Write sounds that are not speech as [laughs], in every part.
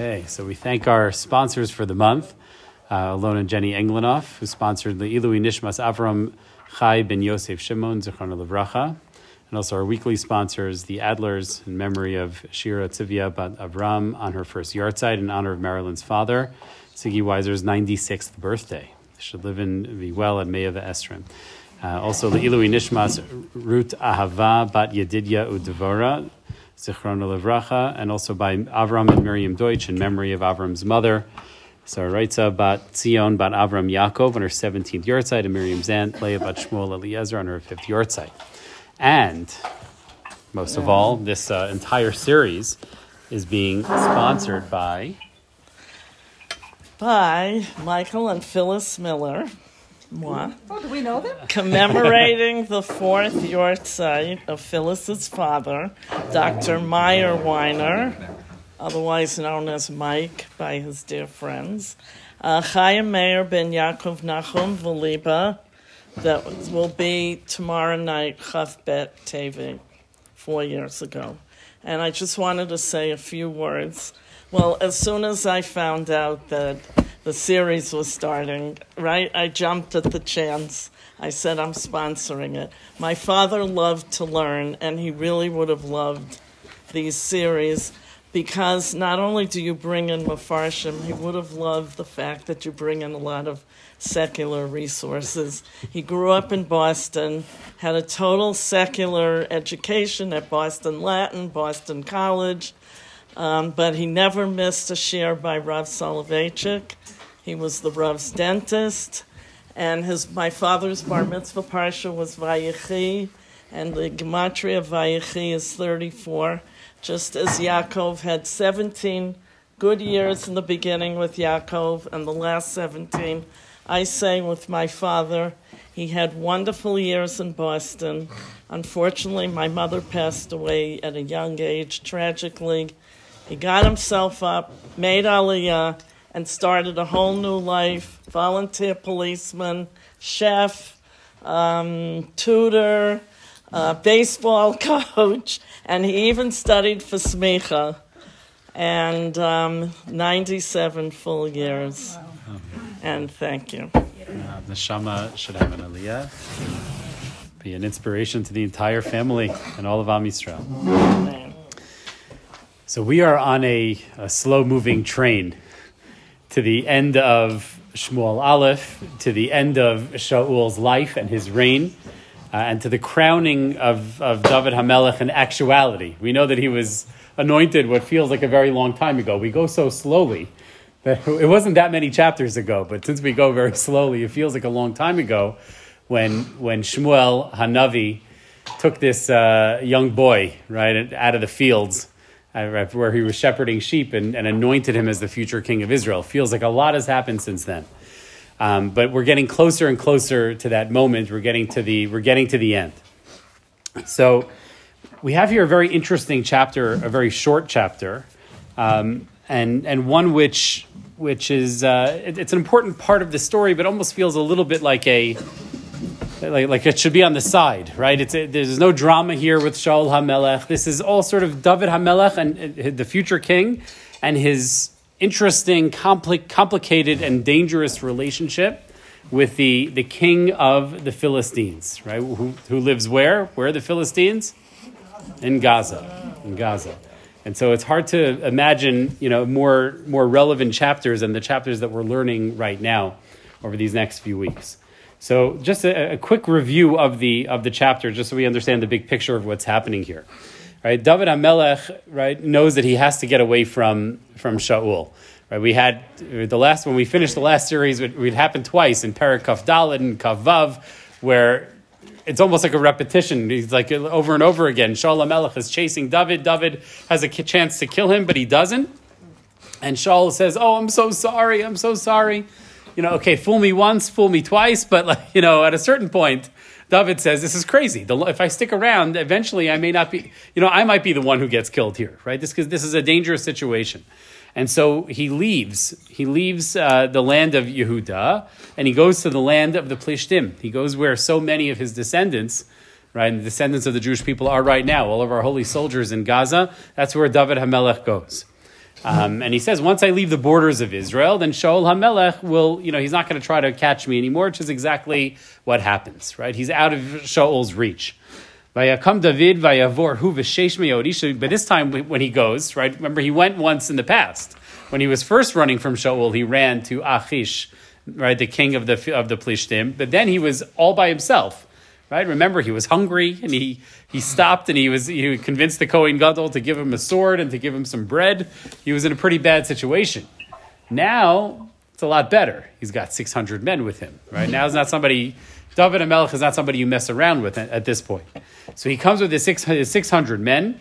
Okay, so we thank our sponsors for the month, uh, Alon and Jenny Englenoff, who sponsored the Ilui Nishmas Avram Chai ben Yosef Shimon, Zichron Levracha, and also our weekly sponsors, the Adlers, in memory of Shira Tzivia Bat Avram on her first yahrzeit in honor of Marilyn's father, Siggy Weiser's 96th birthday. Should live and be well at Me'eva Esrim. Uh, also, the Ilui Nishmas Ruth Ahava Bat Yedidya Udevora, Zichron Levracha, and also by Avram and Miriam Deutsch in memory of Avram's mother, Saraitza Bat Zion Bat Avram Yaakov on her 17th yahrzeit, and Miriam's aunt Leah Bat Shmuel Eliezer on her 5th yahrzeit. And most of all, this uh, entire series is being sponsored by. By Michael and Phyllis Miller. Moi. Oh, do we know them? commemorating the fourth yahrzeit of Phyllis's father, Dr. Meyer Weiner, otherwise known as Mike by his dear friends, uh, Chaim Meir ben Yaakov Nachum Valiba, that will be tomorrow night, Chaf Bet four years ago. And I just wanted to say a few words. Well, as soon as I found out that the series was starting, right, I jumped at the chance. I said, I'm sponsoring it. My father loved to learn, and he really would have loved these series because not only do you bring in Mefarshim, he would have loved the fact that you bring in a lot of secular resources. He grew up in Boston, had a total secular education at Boston Latin, Boston College, um, but he never missed a shiur by Rav Soloveitchik. He was the Rav's dentist, and his my father's bar mitzvah parsha was Vayechi, and the gematria of Vayechi is 34 just as Yaakov had 17 good years in the beginning with Yaakov and the last 17, I say with my father, he had wonderful years in Boston. Unfortunately, my mother passed away at a young age, tragically. He got himself up, made Aliyah, and started a whole new life volunteer policeman, chef, um, tutor, uh, baseball [laughs] coach, and he even studied for smicha. And um, 97 full years. And thank you. Uh, the Shama should have an aliyah, be an inspiration to the entire family and all of Am Yisrael. Amen. So we are on a, a slow moving train to the end of Shmuel Aleph, to the end of Shaul's life and his reign, uh, and to the crowning of, of David Hamelech in actuality. We know that he was anointed what feels like a very long time ago. We go so slowly that [laughs] it wasn't that many chapters ago, but since we go very slowly, it feels like a long time ago when, when Shmuel Hanavi took this uh, young boy, right, out of the fields where he was shepherding sheep and, and anointed him as the future king of Israel. Feels like a lot has happened since then. Um, but we're getting closer and closer to that moment. We're getting to the we're getting to the end. So we have here a very interesting chapter, a very short chapter, um, and and one which which is uh, it- it's an important part of the story, but almost feels a little bit like a like, like it should be on the side, right? It's there's no drama here with Shaul Hamelech. This is all sort of David Hamelech and uh, the future king, and his interesting, compli- complicated, and dangerous relationship with the the king of the Philistines, right? Who who lives where? Where are the Philistines? In Gaza, in Gaza. And so it's hard to imagine, you know, more more relevant chapters than the chapters that we're learning right now over these next few weeks. So just a, a quick review of the of the chapter, just so we understand the big picture of what's happening here. Right, David Amelech, right, knows that he has to get away from from Shaul. Right, we had the last when we finished the last series, it, it happened twice in Parak Kaf Dalet and Kaf Vav, where it's almost like a repetition. He's like over and over again. Shaul Amelech is chasing David. David has a chance to kill him, but he doesn't. And Shaul says, "Oh, I'm so sorry. I'm so sorry." You know, okay, fool me once, fool me twice, but like you know, at a certain point, David says, "This is crazy. The, if I stick around, eventually I may not be. You know, I might be the one who gets killed here, right? This because this is a dangerous situation." And so he leaves. He leaves uh, the land of Yehuda and he goes to the land of the Plishtim. He goes where so many of his descendants, right, and the descendants of the Jewish people are right now. All of our holy soldiers in Gaza. That's where David Hamelech goes. Um, and he says, once I leave the borders of Israel, then Shaul HaMelech will, you know, he's not going to try to catch me anymore, which is exactly what happens, right? He's out of Shaul's reach. Vayakam David vayavor hu v'sheish But this time when he goes, right? Remember, he went once in the past. When he was first running from Shaul, he ran to Achish, right, the king of the of the Plishtim. But then he was all by himself, right? Remember, he was hungry and he he stopped and he was he convinced the Kohen Gadol to give him a sword and to give him some bread. He was in a pretty bad situation. Now it's a lot better. He's got six hundred men with him, right? Now it's not somebody. David Melech is not somebody you mess around with at, at this point. So he comes with his, six, his 600 men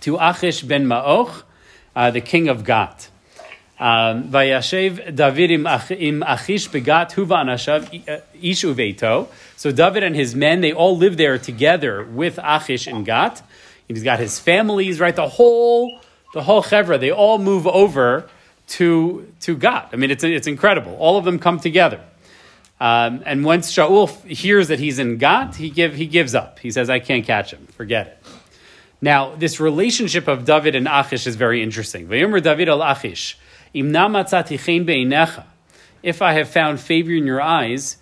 to Achish ben Ma'och, uh, the king of Gat. Um, Vayashev David im Achish begat huva anashav uh, ish uveito. So David and his men, they all live there together with Achish and Gat. He's got his families, right? The whole, the whole chevra, they all move over to, to Gat. I mean, it's, it's incredible. All of them come together. Um, and once Shaul hears that he's in Gat, he, give, he gives up. He says, I can't catch him. Forget it. Now, this relationship of David and Achish is very interesting. Vayomer David al Achish. If I have found favor in your eyes.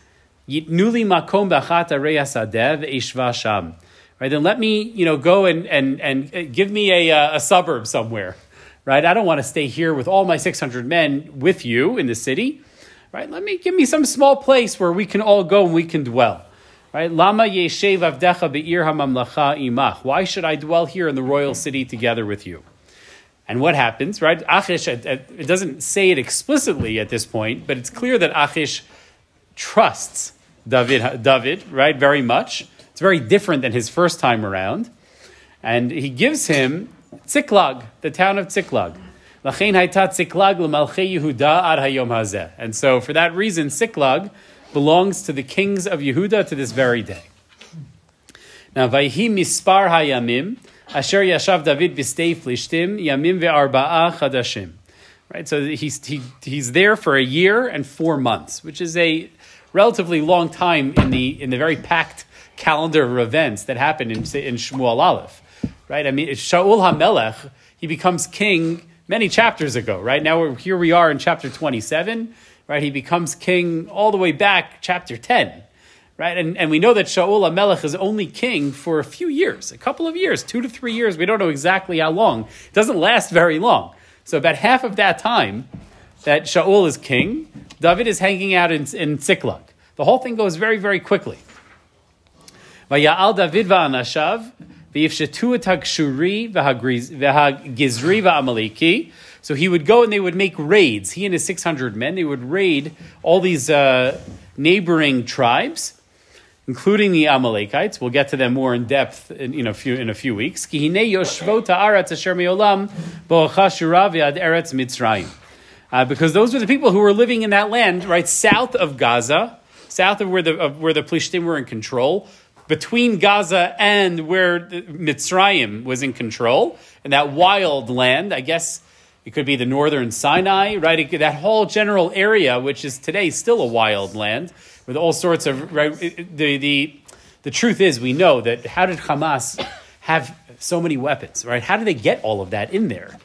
Right, then let me, you know, go and, and, and uh, give me a, uh, a suburb somewhere. Right, I don't want to stay here with all my 600 men with you in the city. Right, let me give me some small place where we can all go and we can dwell. Right. Why should I dwell here in the royal city together with you? And what happens, right? Achish, uh, uh, it doesn't say it explicitly at this point, but it's clear that Achish trusts David, uh, David, right, very much. It's very different than his first time around. And he gives him Ziklag, the town of Ziklag. And so, for that reason, Ziklag belongs to the kings of Yehuda to this very day. Now, Vayhi Mispar Hayamim, Asher Yashav David Plishtim Yamim ve'arba'a chadashim. Right, so he's he, he's there for a year and four months, which is a relatively long time in the in the very packed calendar of events that happened in in Shmuel Aleph. Right, I mean Shaul Hamelech he becomes king many chapters ago. Right now here we are in chapter twenty seven. Right, he becomes king all the way back chapter ten right? And, and we know that Shaul HaMelech is only king for a few years, a couple of years, two to three years. We don't know exactly how long. It doesn't last very long. So about half of that time that Shaul is king, David is hanging out in, in Ziklag. The whole thing goes very, very quickly. David. So he would go and they would make raids. He and his 600 men, they would raid all these uh, neighboring tribes including the Amalekites. We'll get to them more in depth in, in, a, few, in a few weeks. Uh, because those were the people who were living in that land, right, south of Gaza, south of where the, of where the Plishtim were in control, between Gaza and where Mitzrayim was in control, and that wild land, I guess it could be the northern Sinai, right? It, that whole general area, which is today still a wild land, with all sorts of right. The the the truth is, we know that how did Hamas have so many weapons, right? How did they get all of that in there?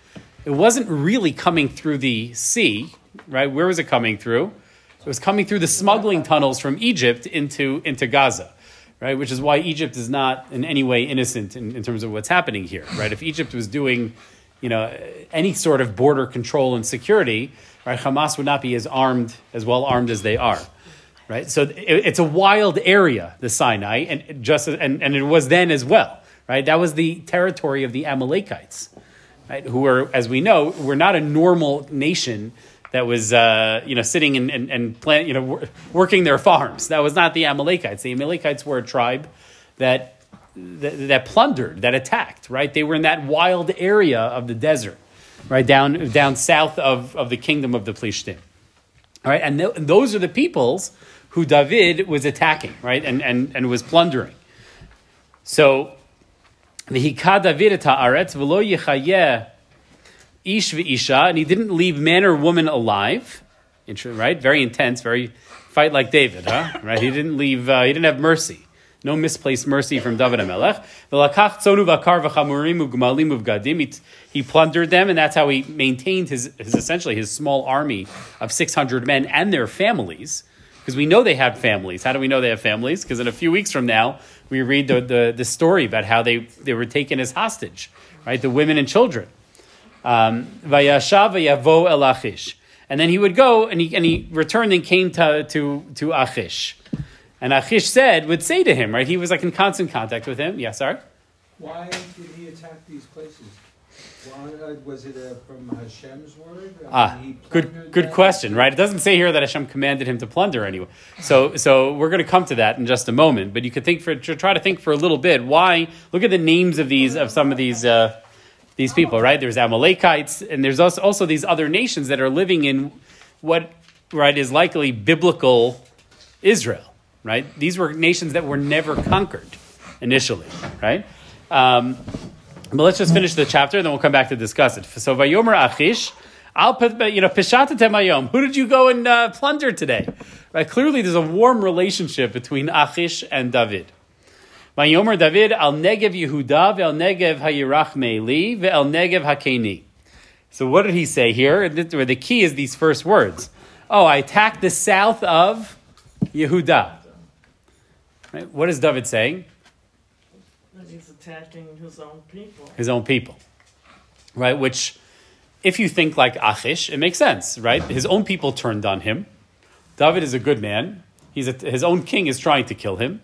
It wasn't really coming through the sea, right? Where was it coming through? It was coming through the smuggling tunnels from Egypt into, into Gaza, right? Which is why Egypt is not in any way innocent in, in terms of what's happening here, right? If Egypt was doing, you know, any sort of border control and security, right, Hamas would not be as armed, as well armed as they are right? So it's a wild area, the Sinai, and just and, and it was then as well, right? That was the territory of the Amalekites, right? Who were, as we know, were not a normal nation that was, uh, you know, sitting and and, and plant, you know, working their farms. That was not the Amalekites. The Amalekites were a tribe that. That, that plundered, that attacked, right? They were in that wild area of the desert, right down down south of, of the kingdom of the Plishtim. All right, and, th- and those are the peoples who David was attacking, right, and, and, and was plundering. So, v'hika David ta'aretz v'lo yichayeh ish and he didn't leave man or woman alive, right? Very intense, very fight like David, huh? [laughs] Right? He didn't leave. Uh, he didn't have mercy. no misplaced mercy from David u'gmalim. He plundered them, and that's how he maintained his, his essentially his small army of 600 men and their families. Because we know they had families. How do we know they have families? Because in a few weeks from now, we read the, the, the story about how they, they were taken as hostage, right? The women and children. Um. And then he would go and he, and he returned and came to, to, to Achish. And Achish said, would say to him, right? He was like in constant contact with him. Yeah, sorry? Why did he attack these places? Uh, was it uh, from Hashem's word? I Ah, mean, good, good question, right? It doesn't say here that Hashem commanded him to plunder anyway. So, so we're going to come to that in just a moment. But you could think for try to think for a little bit. Why? Look at the names of these of some of these uh, these people, right? There's Amalekites, and there's also, also these other nations that are living in what right is likely biblical Israel, right? These were nations that were never conquered initially, right? Um, but let's just finish the chapter, and then we'll come back to discuss it. So Vayomer Achish, I'll put, you know, Pishatatem Ayom. Who did you go and uh, plunder today? Right? Clearly, there's a warm relationship between Achish and David. Vayomer David al Negev Yehuda ve'al Negev Hayirach Meili ve'al Negev Hakeni. So what did he say here? The key is these first words. Oh, I attacked the south of Yehuda. Right? What is David saying? Attacking his own people. his own people, right? Which, if you think like Achish, it makes sense, right? His own people turned on him. David is a good man. He's a, his own king is trying to kill him,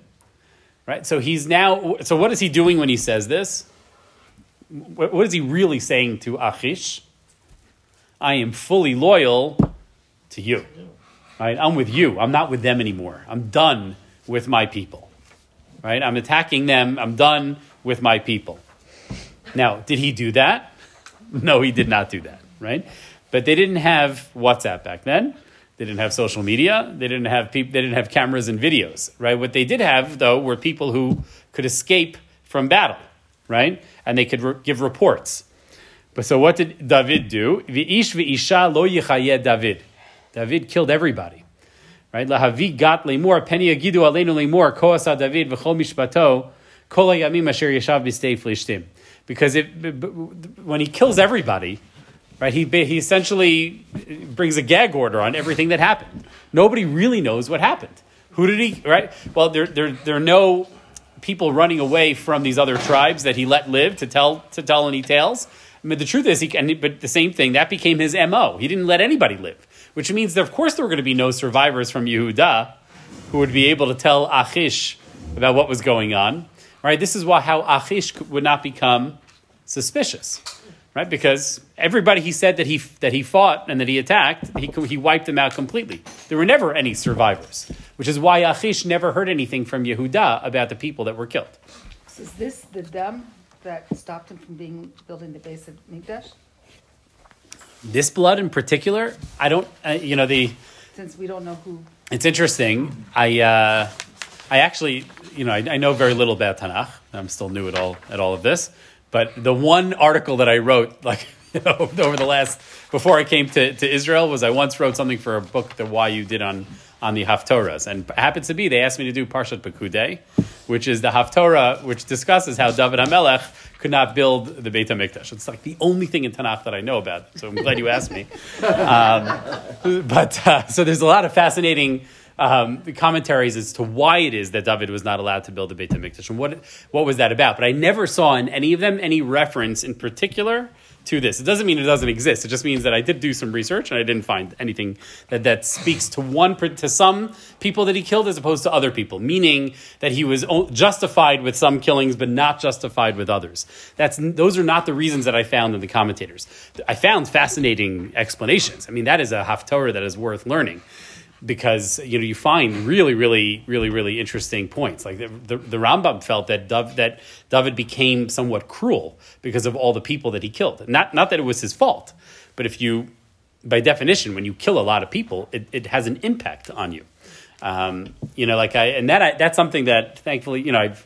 right? So he's now. So what is he doing when he says this? What, what is he really saying to Achish? I am fully loyal to you, right? I'm with you. I'm not with them anymore. I'm done with my people, right? I'm attacking them. I'm done with my people. Now, did he do that? No, he did not do that, right? But they didn't have WhatsApp back then. They didn't have social media. They didn't have peop- They didn't have cameras and videos, right? What they did have, though, were people who could escape from battle, right? And they could re- give reports. But so, what did David do? V'ish v'isha lo yichayeh David. David killed everybody, right? Lahavi gat lemor peni yagidu aleinu lemor koasa David v'chol mishpato Because it, when he kills everybody, right, he, he essentially brings a gag order on everything that happened. Nobody really knows what happened. Who did he, right? Well, there, there, there are no people running away from these other tribes that he let live to tell, to tell any tales. I mean, the truth is, he, and, but the same thing, that became his MO. He didn't let anybody live, which means that, of course, there were going to be no survivors from Yehuda who would be able to tell Achish about what was going on. Right? This is why how Achish would not become suspicious, right? Because everybody he said that he that he fought and that he attacked, he he wiped them out completely. There were never any survivors, which is why Achish never heard anything from Yehuda about the people that were killed. So Is this the dam that stopped him from being building the base of Mikdash? This blood in particular, I don't, uh, you know, the Since we don't know who. It's interesting. I uh, I actually, you know, I, I know very little about Tanakh. I'm still new at all at all of this. But the one article that I wrote, like [laughs] you know, over the last before I came to, to Israel, was I once wrote something for a book that YU did on on the Haftorahs, and it happens to be they asked me to do Parshat Pekudei, which is the Haftorah, which discusses how David HaMelech could not build the Beit HaMikdash. It's like the only thing in Tanakh that I know about. So I'm glad you asked me. [laughs] Um, but uh, so there's a lot of fascinating um, commentaries as to why it is that David was not allowed to build the Beit Hamikdash and what what was that about. But I never saw in any of them any reference in particular to this. It doesn't mean it doesn't exist. It just means that I did do some research and I didn't find anything that, that speaks to one to some people that he killed as opposed to other people. Meaning that he was justified with some killings but not justified with others. That's those are not the reasons that I found in the commentators. I found fascinating explanations. I mean that is a haftorah that is worth learning because you know you find really, really, really, really interesting points. Like the, the, the Rambam felt that Dav, that David became somewhat cruel because of all the people that he killed. Not not that it was his fault, but if you, by definition, when you kill a lot of people, it, it has an impact on you. Um, you know, like I and that I, that's something that thankfully you know I've.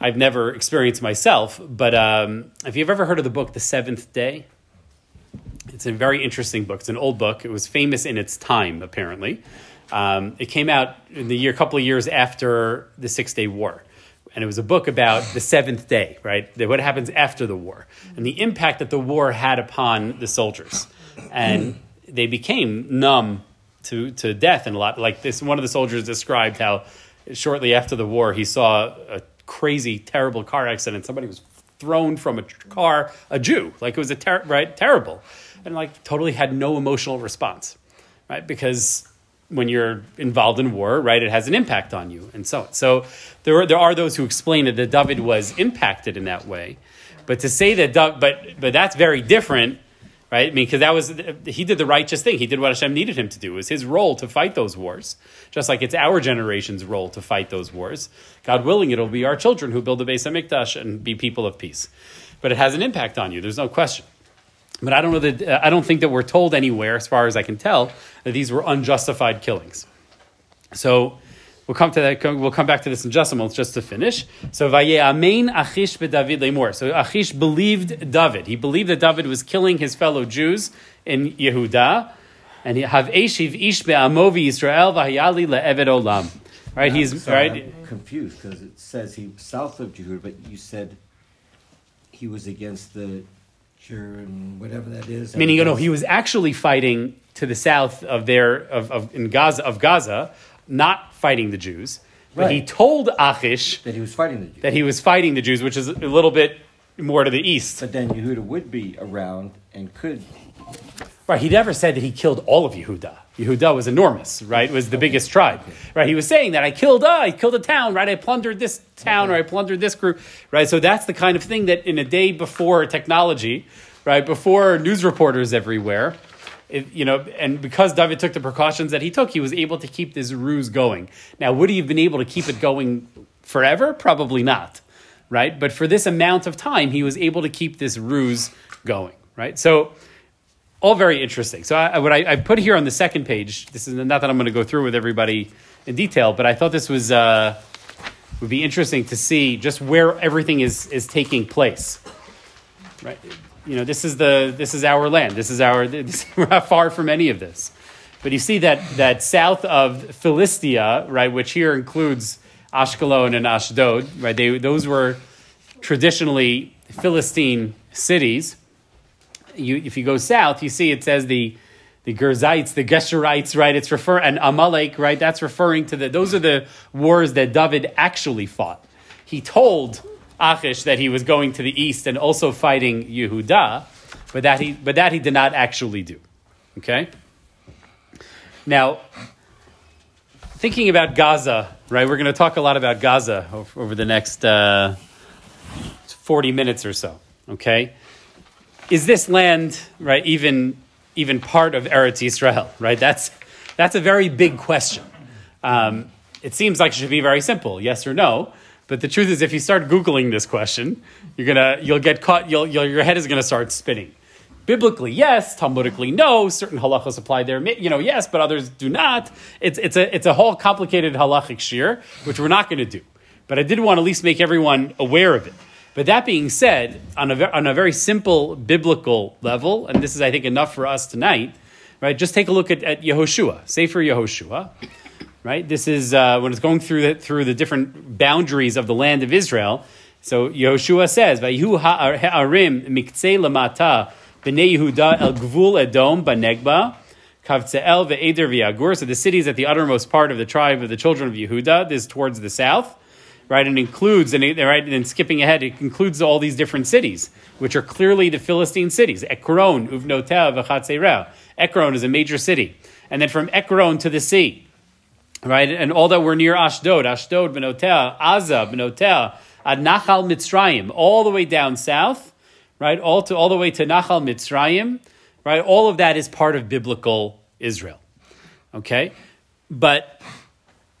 I've never experienced myself, but um, have you ever heard of the book The Seventh Day? It's a very interesting book. It's an old book. It was famous in its time, apparently. Um, it came out in the year, a couple of years after the Six Day War. And it was a book about the seventh day, right? What happens after the war and the impact that the war had upon the soldiers. And they became numb to, to death and a lot. Like this, one of the soldiers described how shortly after the war he saw a crazy, terrible car accident. Somebody was thrown from a car, a Jew. Like it was a ter- right, terrible, and like totally had no emotional response, right? Because when you're involved in war, right, it has an impact on you, and so on. So there are, there are those who explain that the David was impacted in that way, but to say that, but but that's very different right? I mean, because that was he did the righteous thing. He did what Hashem needed him to do. It was his role to fight those wars, just like it's our generation's role to fight those wars. God willing, it'll be our children who build the Beis Hamikdash and be people of peace. But it has an impact on you. There's no question. But I don't know that uh, I don't think that we're told anywhere, as far as I can tell, that these were unjustified killings. So we'll come to that. We'll come back to this in just a moment, just to finish. So Vayeamein Achish beDavid lemor. So Achish believed David. He believed that David was killing his fellow Jews in Yehuda, and he have Eshiv Ish be'amovi Yisrael v'hayali le'eved olam. Right? He's Sorry, right. I'm confused because it says he was south of Jehuda, but you said he was against the Jern, whatever that is. Meaning, you know, he was actually fighting to the south of their of, of in Gaza of Gaza, not fighting the Jews. But he told Achish that he was fighting the Jews. that he was fighting the Jews, which is a little bit more to the east. But then Yehuda would be around and could. Right, he never said that he killed all of Yehuda. Yehuda was enormous, right? It was the biggest tribe, right? He was saying that I killed, uh, I killed a town, right? I plundered this town or I plundered this group, right? So that's the kind of thing that in a day before technology, right, before news reporters everywhere, you know, and because David took the precautions that he took, he was able to keep this ruse going. Now, would he have been able to keep it going forever? Probably not, right? But for this amount of time, he was able to keep this ruse going, right? So all very interesting. So I, what I, I put here on the second page, this is not that I'm going to go through with everybody in detail, but I thought this was uh, would be interesting to see just where everything is is taking place. Right, you know, this is the this is our land. This is our. [laughs] This, we're not far from any of this, but you see that that south of Philistia, right, which here includes Ashkelon and Ashdod, right? They those were traditionally Philistine cities you, if you go south, you see it says the the Gerzites, the Geshurites, right? It's refer and Amalek, right? That's referring to the those are the wars that David actually fought. He told Achish that he was going to the east and also fighting Yehuda, but that he but that he did not actually do. Okay. Now, thinking about Gaza, right? We're going to talk a lot about Gaza over, the next uh, forty minutes or so. Okay is this land right even even part of Eretz Yisrael? Right, that's that's a very big question. Um, it seems like it should be very simple, yes or no. But the truth is, if you start googling this question, you're gonna you'll get caught. You'll, you'll your head is gonna start spinning. Biblically, yes. Talmudically, no. Certain halachas apply there. You know, yes, but others do not. It's it's a it's a whole complicated halachic shir, which we're not going to do. But I did want to at least make everyone aware of it. But that being said, on a, on a very simple biblical level, and this is, I think, enough for us tonight, right? Just take a look at, at Yehoshua, Sefer Yehoshua, right? This is uh, when it's going through the, through the different boundaries of the land of Israel. So Yehoshua says, "Vayihu ha'arim miktzei lamata b'nei Yehuda el gvul Edom banegba." Kavtze'el ve'eder v'yagur. So the cities at the uttermost part of the tribe of the children of Yehuda. This is towards the south right? And includes, and right, and skipping ahead, it includes all these different cities, which are clearly the Philistine cities. Ekron, Uvnotel, V'chatzerah. Ekron is a major city. And then from Ekron to the sea, right? And all that were near Ashdod, Ashdod, Benotel, Aza, Benotel, Ad Nachal Mitzrayim, all the way down south, right? All, to, all the way to Nachal Mitzrayim, right? All of that is part of biblical Israel, okay? But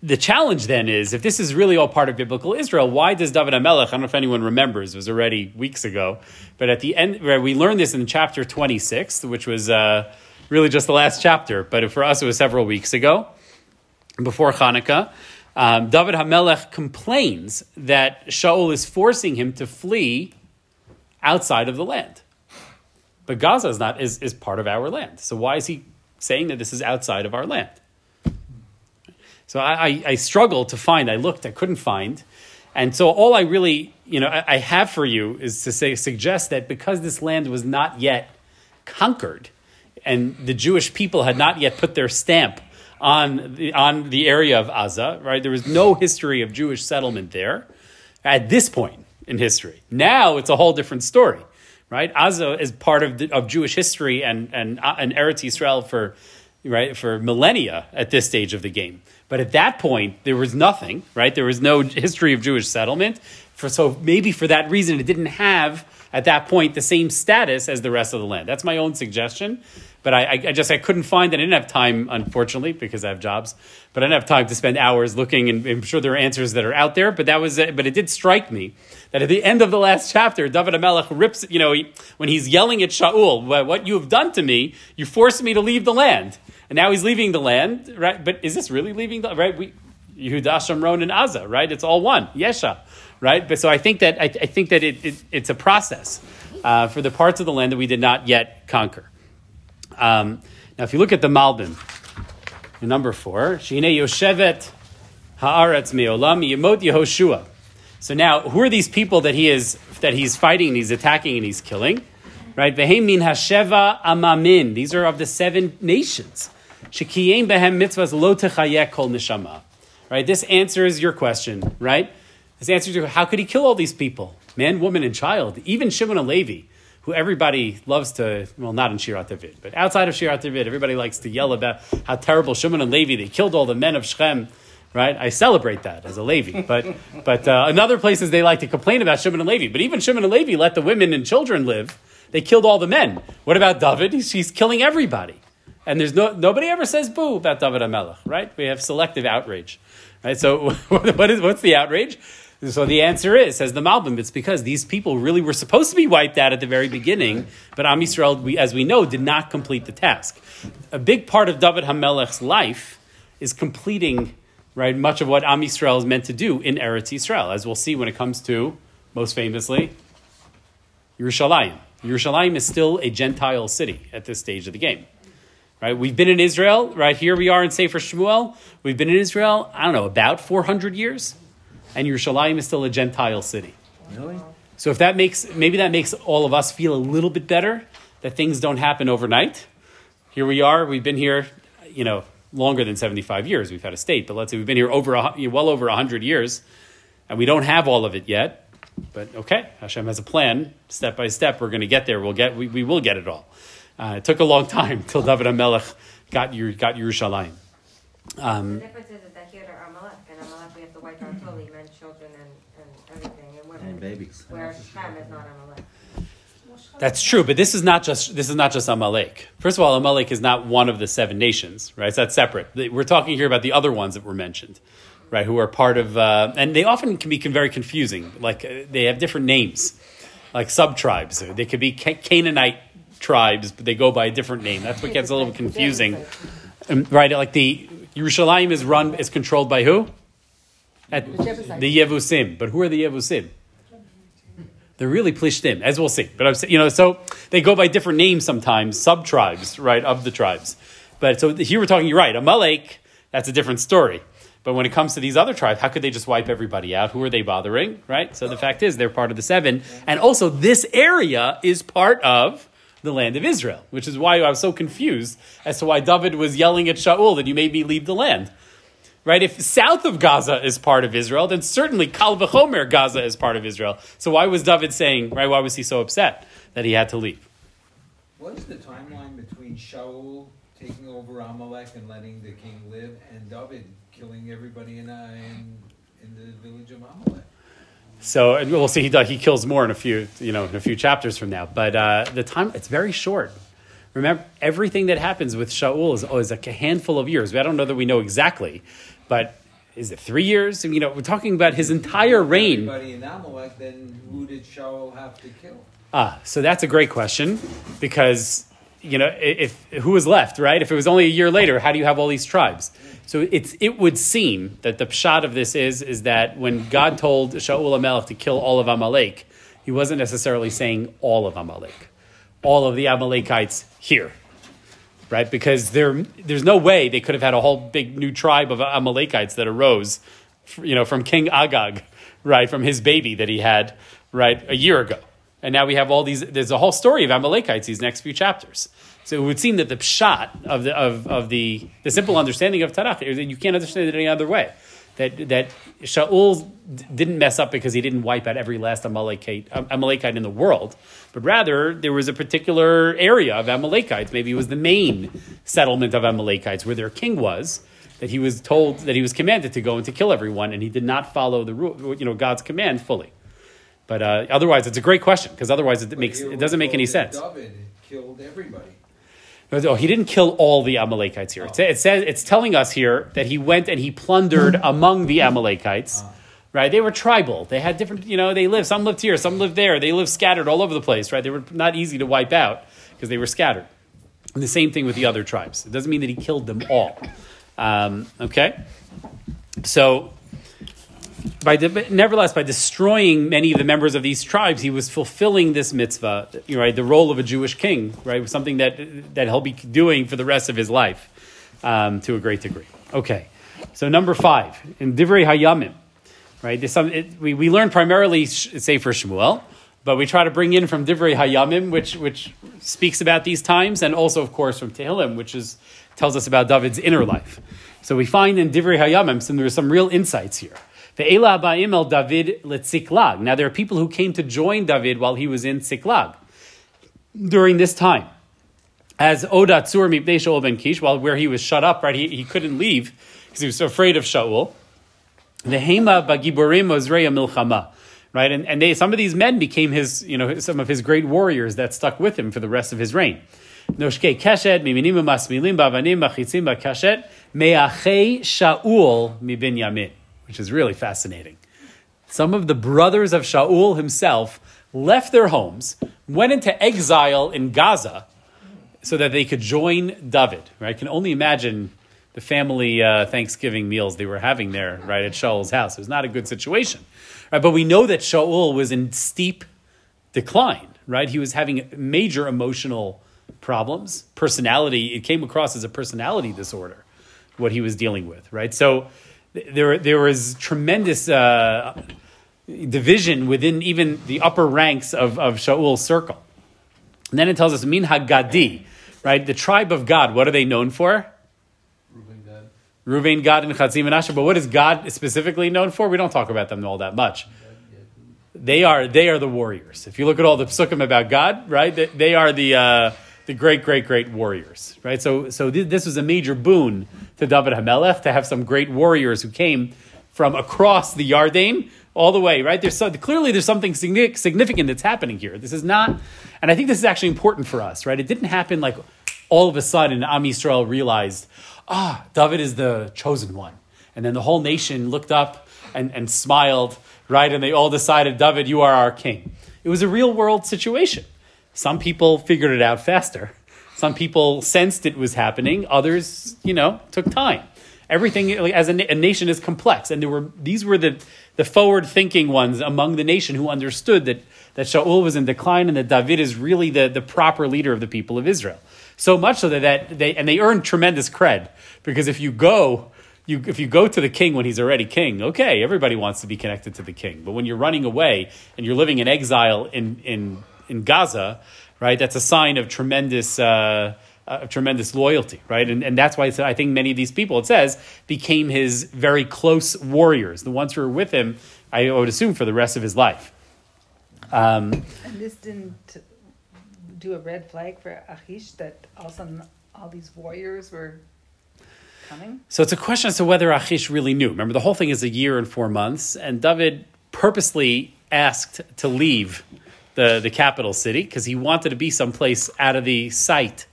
the challenge then is if this is really all part of biblical Israel, why does David Amelech? I don't know if anyone remembers; it was already weeks ago. But at the end, where we learned this in chapter twenty six, which was uh, really just the last chapter, but for us it was several weeks ago, before Hanukkah. Um, David Hamelech complains that Shaul is forcing him to flee outside of the land, but Gaza is not is, is part of our land. So why is he saying that this is outside of our land? So I, I, I struggled to find. I looked, I couldn't find. And so all I really, you know, I, I have for you is to say, suggest that because this land was not yet conquered, and the Jewish people had not yet put their stamp on the, on the area of Aza, right? There was no history of Jewish settlement there at this point in history. Now it's a whole different story, right? Aza is part of, the, of Jewish history and, and, uh, and Eretz Israel for, right, for millennia at this stage of the game. But at that point, there was nothing, right? There was no history of Jewish settlement. For, so maybe for that reason, it didn't have at that point the same status as the rest of the land. That's my own suggestion. But I, I just I couldn't find it. I didn't have time, unfortunately, because I have jobs. But I didn't have time to spend hours looking, and I'm sure there are answers that are out there. But that was, but it did strike me that at the end of the last chapter, David Amelech rips, you know, he, when he's yelling at Shaul, "What you have done to me, you forced me to leave the land." And now he's leaving the land, right? But is this really leaving the right? We Yehuda, Shomron, and Aza, right? It's all one, Yesha, right? But so I think that I, I think that it, it, it's a process uh, for the parts of the land that we did not yet conquer. Um, now, if you look at the Malbim, number four, Shine Yoshevet Haaretz Meolam Yemot Yehoshua. So now, who are these people that he is that he's fighting, and he's attacking, and he's killing? Right? Vehemin Hasheva Amamin. These are of the seven nations. Shekiyem behem mitzvahs lo kol neshama. Right? This answers your question, right? This answers your how could he kill all these people? Man, woman, and child. Even Shimon and Levi, who everybody loves to, well, not in Shirat David, but outside of Shirat David, everybody likes to yell about how terrible Shimon and Levi, they killed all the men of Shechem, right? I celebrate that as a Levi. But, [laughs] but uh, in other places, they like to complain about Shimon and Levi. But even Shimon and Levi let the women and children live. They killed all the men. What about David? He's, he's killing everybody. And there's no, nobody ever says boo about David HaMelech, right? We have selective outrage. Right? So [laughs] what is, what's the outrage? So the answer is, says the Malbim, it's because these people really were supposed to be wiped out at the very beginning, but Am Yisrael, we, as we know, did not complete the task. A big part of David Hamelech's life is completing right much of what Am Yisrael is meant to do in Eretz Yisrael, as we'll see when it comes to, most famously, Yerushalayim. Yerushalayim is still a Gentile city at this stage of the game. Right? We've been in Israel, right? Here we are in Sefer Shmuel. We've been in Israel, I don't know, about 400 years and Yerushalayim is still a Gentile city. Really? So if that makes maybe that makes all of us feel a little bit better that things don't happen overnight. Here we are. We've been here, you know, longer than seventy five years. We've had a state, but let's say we've been here over a, well over hundred years, and we don't have all of it yet. But okay, Hashem has a plan. Step by step, we're going to get there. We'll get we, we will get it all. Uh, it took a long [laughs] time till David HaMelech got got Yerushalayim. Um, the difference is that here are Amalek, and Amalek we have to wipe out totally men, children, and, and everything, and women. And babies. Where Shem is not Amalek. That's true, but this is not just this is not just Amalek. First of all, Amalek is not one of the seven nations, right? So that's separate. We're talking here about the other ones that were mentioned, right? Who are part of, uh, and they often can be very confusing. Like uh, they have different names, like sub tribes. They could be Canaanite tribes, but they go by a different name. That's what gets a little confusing, um, right? Like the Yerushalayim is run is controlled by who? At the Yevusim. But who are the Yevusim? They're really plishtim, as we'll see. But I'm you know, so they go by different names sometimes, sub tribes, right, of the tribes. But so here we're talking, you're right, Amalek, that's a different story. But when it comes to these other tribes, how could they just wipe everybody out? Who are they bothering, right? So the fact is, they're part of the seven. And also, this area is part of the land of Israel, which is why I was so confused as to why David was yelling at Shaul that you made me leave the land. Right? If south of Gaza is part of Israel, then certainly Kal v'chomer Gaza is part of Israel. So why was David saying, right, why was he so upset that he had to leave? What is the timeline between Shaul taking over Amalek and letting the king live and David killing everybody in, uh, in, in the village of Amalek? So and we'll see. He he kills more in a few you know in a few chapters from now. But uh, the time it's very short. Remember, everything that happens with Shaul is, oh, is like a handful of years. I don't know that we know exactly, but is it three years? You know, we're talking about his entire reign. Everybody in Amalek, then who did Shaul have to kill? Ah, so that's a great question because you know if who was left, right? If it was only a year later, how do you have all these tribes? So it's, it would seem that the pshat of this is, is that when God told Shaul Amalek to kill all of Amalek, he wasn't necessarily saying all of Amalek. All of the Amalekites here. Right? Because there, there's no way they could have had a whole big new tribe of Amalekites that arose, you know, from King Agag, right, from his baby that he had, right, a year ago. And now we have all these, there's a whole story of Amalekites these next few chapters. So it would seem that the pshat of the, of, of the, the simple understanding of Tanakh that you can't understand it any other way. That, that Shaul didn't mess up because he didn't wipe out every last Amalekite, Amalekite in the world, but rather there was a particular area of Amalekites. Maybe it was the main settlement of Amalekites where their king was, that he was told that he was commanded to go and to kill everyone, and he did not follow the rule, you know, God's command fully. But uh, otherwise, it's a great question because otherwise it makes it doesn't make any sense. David killed everybody. No, he didn't kill all the Amalekites here. Sa- it says it's telling us here that he went and he plundered [laughs] among the Amalekites. Right? They were tribal. They had different, you know, they lived. Some lived here, some lived there. They lived scattered all over the place. Right? They were not easy to wipe out because they were scattered. And the same thing with the other tribes. It doesn't mean that he killed them all. Um, okay, so by de- nevertheless, by destroying many of the members of these tribes, he was fulfilling this mitzvah, right, the role of a Jewish king, right, something that that he'll be doing for the rest of his life, um, to a great degree. Okay, so number five in Divrei Hayamim, right? Some, it, we we learn primarily Sefer Shmuel, but we try to bring in from Divrei Hayamim, which which speaks about these times, and also of course from Tehillim, which is tells us about David's inner life. So we find in Divrei Hayamim some there are some real insights here. El David letziklag. Now there are people who came to join David while he was in Ziklag during this time. As Oda Tzur mipnei Shaul ben Kish, while where he was shut up, right, he, he couldn't leave because he was so afraid of Shaul. Vehema bagiborim ozreya milchama. Right, and, and they, some of these men became his, you know, some of his great warriors that stuck with him for the rest of his reign. Noshke keshet, miminim masmilim bavanim machitzim bakeshet, meachei Shaul mibin yamin, which is really fascinating. Some of the brothers of Shaul himself left their homes, went into exile in Gaza, so that they could join David. Right? I can only imagine the family uh, Thanksgiving meals they were having there, right at Shaul's house. It was not a good situation, right? But we know that Shaul was in steep decline, right? He was having major emotional problems, personality. It came across as a personality disorder, what he was dealing with, right? So there, there was tremendous uh, division within even the upper ranks of, of Shaul's circle. And then it tells us, Min Hagadi, right? The tribe of Gad, what are they known for? Ruvain, Gad, and Chatzim and Asher. But what is Gad specifically known for? We don't talk about them all that much. They are they are the warriors. If you look at all the psukim about Gad, right, they, they are the uh, the great great great warriors, right? So so th- this was a major boon to David Hamelech to have some great warriors who came from across the Yarden all the way, right? There's so, clearly there's something significant that's happening here. This is not, and I think this is actually important for us, right? It didn't happen like all of a sudden Am Yisrael realized, ah, David is the chosen one. And then the whole nation looked up and, and smiled, right? And they all decided, David, you are our king. It was a real world situation. Some people figured it out faster. Some people sensed it was happening. Others, you know, took time. Everything as a, a nation is complex, and there were these were the the forward thinking ones among the nation who understood that that Shaul was in decline and that David is really the, the proper leader of the people of Israel. So much so that, they and they earned tremendous cred because if you go you, if you go to the king when he's already king, okay, everybody wants to be connected to the king. But when you're running away and you're living in exile in, in, in Gaza, right, that's a sign of tremendous, uh, of tremendous loyalty, right? And, and that's why I think many of these people, it says, became his very close warriors, the ones who were with him, I would assume, for the rest of his life. Um, And this didn't do a red flag for Achish that all of a sudden all these warriors were coming? So it's a question as to whether Achish really knew. Remember, the whole thing is a year and four months, and David purposely asked to leave the, the capital city because he wanted to be someplace out of the sight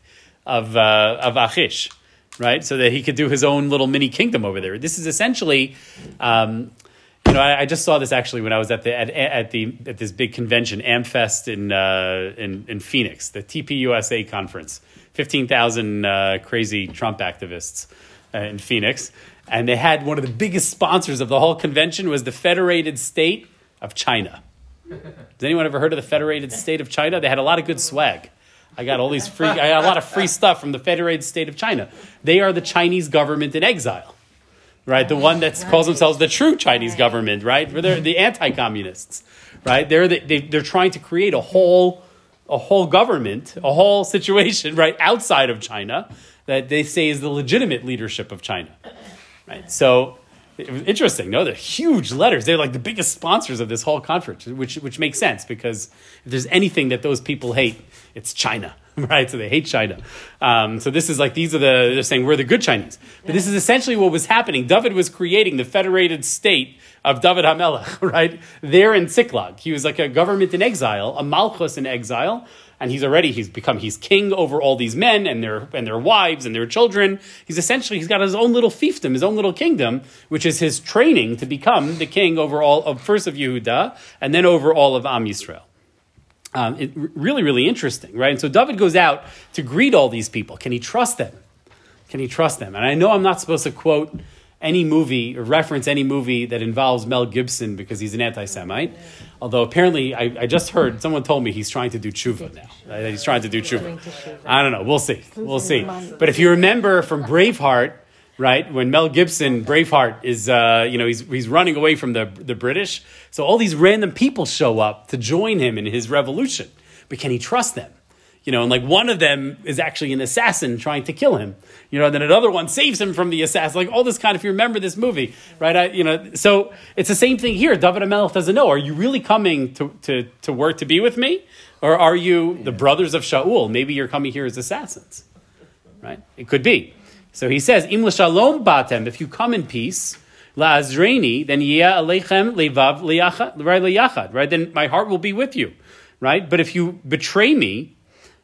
of, uh, of Achish, right? So that he could do his own little mini kingdom over there. This is essentially. Um, you know, I, I just saw this actually when I was at the at, at the at this big convention, Amfest in uh, in, in Phoenix, the TPUSA conference. Fifteen thousand uh, crazy Trump activists uh, in Phoenix, and they had one of the biggest sponsors of the whole convention was the Federated State of China. Has anyone ever heard of the Federated State of China? They had a lot of good swag. I got all these free, I got a lot of free stuff from the Federated State of China. They are the Chinese government in exile, right? The one that calls themselves the true Chinese government, right? They're the anti-communists, right? They're the, they, they're trying to create a whole a whole government, a whole situation, right, outside of China that they say is the legitimate leadership of China, right? So it was interesting. No, they're huge letters. They're like the biggest sponsors of this whole conference, which which makes sense because if there's anything that those people hate, it's China, [laughs] right? So they hate China. Um, so this is like these are the they're saying we're the good Chinese, but this is essentially what was happening. David was creating the federated state of David Hamelech, [laughs] right? There in Ziklag. He was like a government in exile, a malchus in exile, and he's already he's become he's king over all these men and their and their wives and their children. He's essentially he's got his own little fiefdom, his own little kingdom, which is his training to become the king over all of first of Yehuda and then over all of Am Yisrael. Um, it, really, really interesting, right? And so David goes out to greet all these people. Can he trust them? Can he trust them? And I know I'm not supposed to quote any movie or reference any movie that involves Mel Gibson because he's an anti-Semite. Although apparently, I, I just heard someone told me he's trying to do tshuva now. He's trying to do tshuva. I don't know. We'll see. We'll see. But if you remember from Braveheart, right when Mel Gibson Braveheart is, uh, you know, he's he's running away from the the British. So all these random people show up to join him in his revolution. But can he trust them? You know, and like one of them is actually an assassin trying to kill him. You know, and then another one saves him from the assassin. Like all this kind. If you remember this movie, right? I, you know, so it's the same thing here. David Amelech doesn't know. Are you really coming to, to, to work to be with me, or are you the brothers of Shaul? Maybe you're coming here as assassins, right? It could be. So he says, "Im l'shalom batem." If you come in peace, la'azreini, then yeh aleichem levav liyachad, right? liyachad, Right? Then my heart will be with you, right? But if you betray me,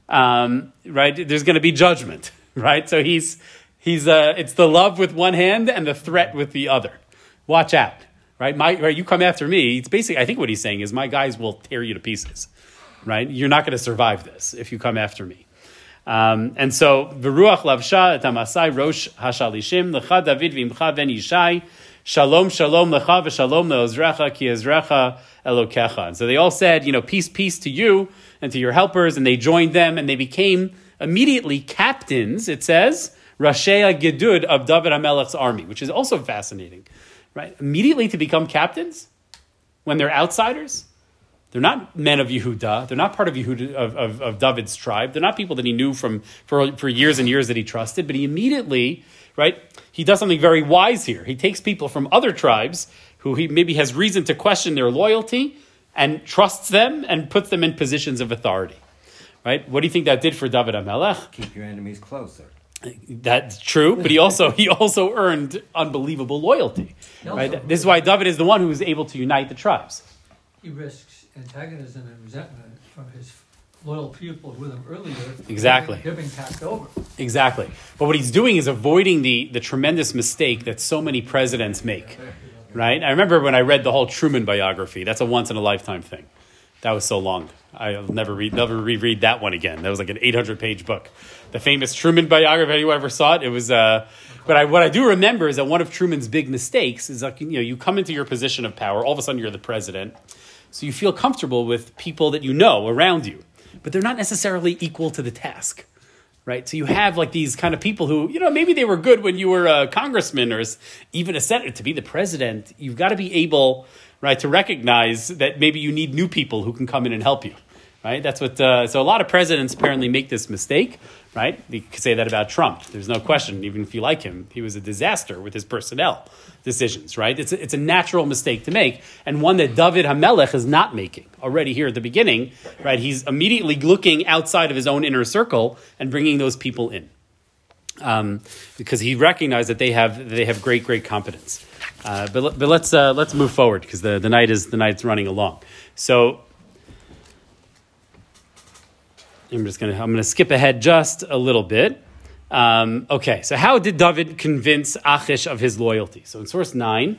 um, right? There's going to be judgment, [laughs] right? So he's he's uh, it's the love with one hand and the threat with the other. Watch out, right? My right, you come after me. It's basically I think what he's saying is my guys will tear you to pieces, right? You're not going to survive this if you come after me. Um, and so v'ruach lavsha et rosh hashalishim David v'imcha ben Yishai shalom shalom lecha v'shalom leozrecha ki ezrecha elokecha. And so they all said, you know, peace, peace to you and to your helpers, and they joined them, and they became immediately captains. It says Rashea Gedud of David Hamelech's army, which is also fascinating, right? Immediately to become captains when they're outsiders. They're not men of Yehuda. They're not part of Yehuda of, of, of, David's tribe. They're not people that he knew from for, for years and years that he trusted. But he immediately, right? He does something very wise here. He takes people from other tribes who he maybe has reason to question their loyalty and trusts them and puts them in positions of authority. Right? What do you think that did for David Amelech? Keep your enemies closer. That's true, but he also he also earned unbelievable loyalty. Right? This is why David is the one who is able to unite the tribes. He risks antagonism and resentment from his loyal people with him earlier. Exactly. They're being passed over. Exactly. But what he's doing is avoiding the, the tremendous mistake that so many presidents make. Right? I remember when I read the whole Truman biography. That's a once in a lifetime thing. That was so long. I'll never read, never reread that one again. That was like an 800 page book. The famous Truman biography. Anyone ever saw it? It was. Uh, but I, what I do remember is that one of Truman's big mistakes is like you know you come into your position of power. All of a sudden you're the president, so you feel comfortable with people that you know around you, but they're not necessarily equal to the task right? So you have like these kind of people who, you know, maybe they were good when you were a congressman or even a senator to be the president. You've got to be able, right, to recognize that maybe you need new people who can come in and help you, right? That's what. Uh, so a lot of presidents apparently make this mistake, right? You could say that about Trump. There's no question. Even if you like him, he was a disaster with his personnel decisions, right? It's a, it's a natural mistake to make, and one that David Hamelech is not making already here at the beginning, right? He's immediately looking outside of his own inner circle and bringing those people in. Um, because he recognized that they have they have great great competence, uh, but but let's uh, let's move forward because the, the night is the night's running along. So I'm just gonna I'm gonna skip ahead just a little bit. Um, okay, so how did David convince Achish of his loyalty? So in source 9,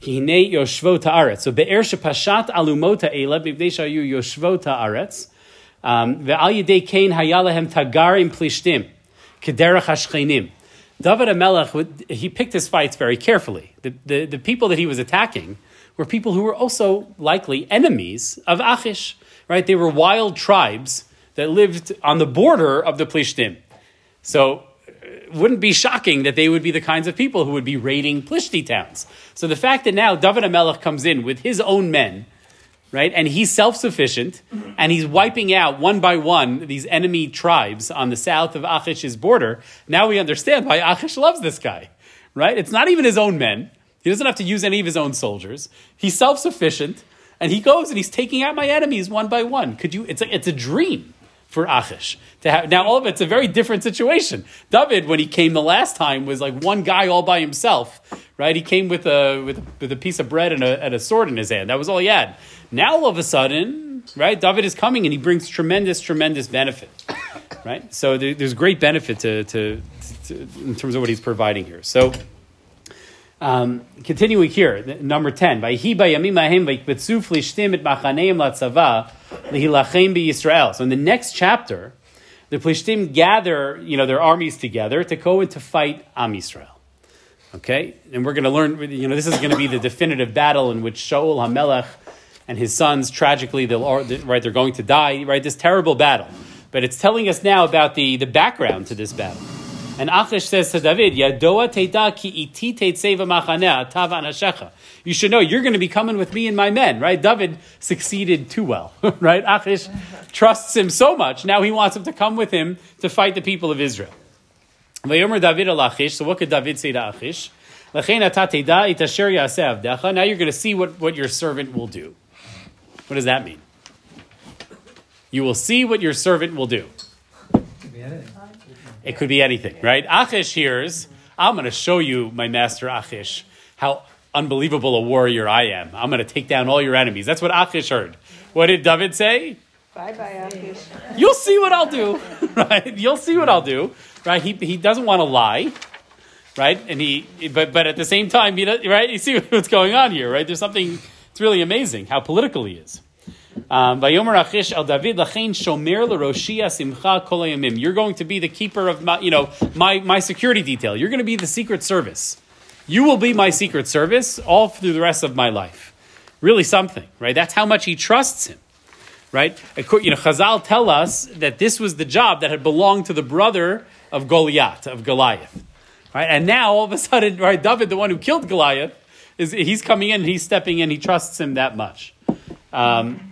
Kihine Yoshvo Ta'aretz. So Be'er Shepashat Alumot Ha'ela B'bnei Shayu Yoshvo Ta'aretz. Um, Ve'al Yedei Kain Hayalahem Tagarim Plishtim. Kederach Hashchenim. David Amelech, he picked his fights very carefully. The, the, the people that he was attacking were people who were also likely enemies of Achish, right? They were wild tribes that lived on the border of the Plishtim. So it wouldn't be shocking that they would be the kinds of people who would be raiding Plishti towns. So the fact that now David HaMelech comes in with his own men, right, and he's self-sufficient, and he's wiping out one by one these enemy tribes on the south of Achish's border, now we understand why Achish loves this guy, right? It's not even his own men. He doesn't have to use any of his own soldiers. He's self-sufficient, and he goes and he's taking out my enemies one by one. Could you? It's a, it's a dream for Achish to have. Now all of it's a very different situation. David, when he came the last time, was like one guy all by himself, right? He came with a with, with a piece of bread and a, and a sword in his hand. That was all he had. Now all of a sudden, right? David is coming and he brings tremendous, tremendous benefit, [coughs] right? So there, there's great benefit to, to, to in terms of what he's providing here. So. Um, continuing here, number 10. "Vayhi bayamim hahem vayikbetzu flishtim et machaneim latzava lehilachem b'Yisrael." So in the next chapter, the Plishtim gather, you know, their armies together to go and to fight Am Yisrael. Okay? And we're going to learn, you know, this is going to be the definitive battle in which Shaul HaMelech and his sons, tragically, they'll, right, they're going to die, right? This terrible battle. But it's telling us now about the, the background to this battle. And Achish says to David, Yadoa teda ki iti teitzeva. You should know you're going to be coming with me and my men, right? David succeeded too well, [laughs] right? Achish trusts him so much. Now he wants him to come with him to fight the people of Israel. Vayomer David al Achish. So what could David say to Achish? Now you're going to see what, what your servant will do. What does that mean? You will see what your servant will do. Could be anything. It could be anything, right? Achish hears, I'm going to show you, my master Achish, how unbelievable a warrior I am. I'm going to take down all your enemies. That's what Achish heard. What did David say? Bye bye, Achish. You'll see what I'll do, [laughs] right? You'll see what I'll do, right? He, he doesn't want to lie, right? And he, but, but at the same time, he does, right? You see [laughs] what's going on here, right? There's something, it's really amazing how political he is. Um, Vayomer Achish el David lachein shomer l'roshia simcha kol. You're going to be the keeper of my, you know, my, my security detail. You're going to be the secret service. You will be my secret service all through the rest of my life. Really something, right? That's how much he trusts him, right? You know, Chazal tell us that this was the job that had belonged to the brother of Goliath, of Goliath, right? And now all of a sudden, right, David, the one who killed Goliath, is he's coming in, he's stepping in, he trusts him that much. Um,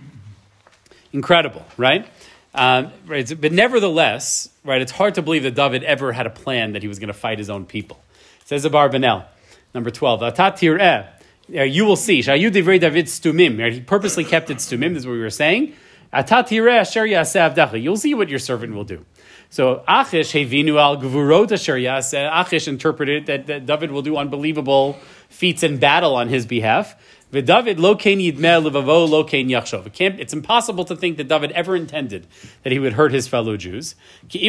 incredible, right? Um, right? But nevertheless, right, it's hard to believe that David ever had a plan that he was going to fight his own people. It says Abarbanel, number 12, "Ata tir'eh," uh, you will see, right? he purposely kept it stumim, this is what we were saying. You'll see what your servant will do. So Achish hevinu al gvurot. Achish interpreted that, that David will do unbelievable feats in battle on his behalf. David lo yidmeh levavo lo yachshov. It's impossible to think that David ever intended that he would hurt his fellow Jews. The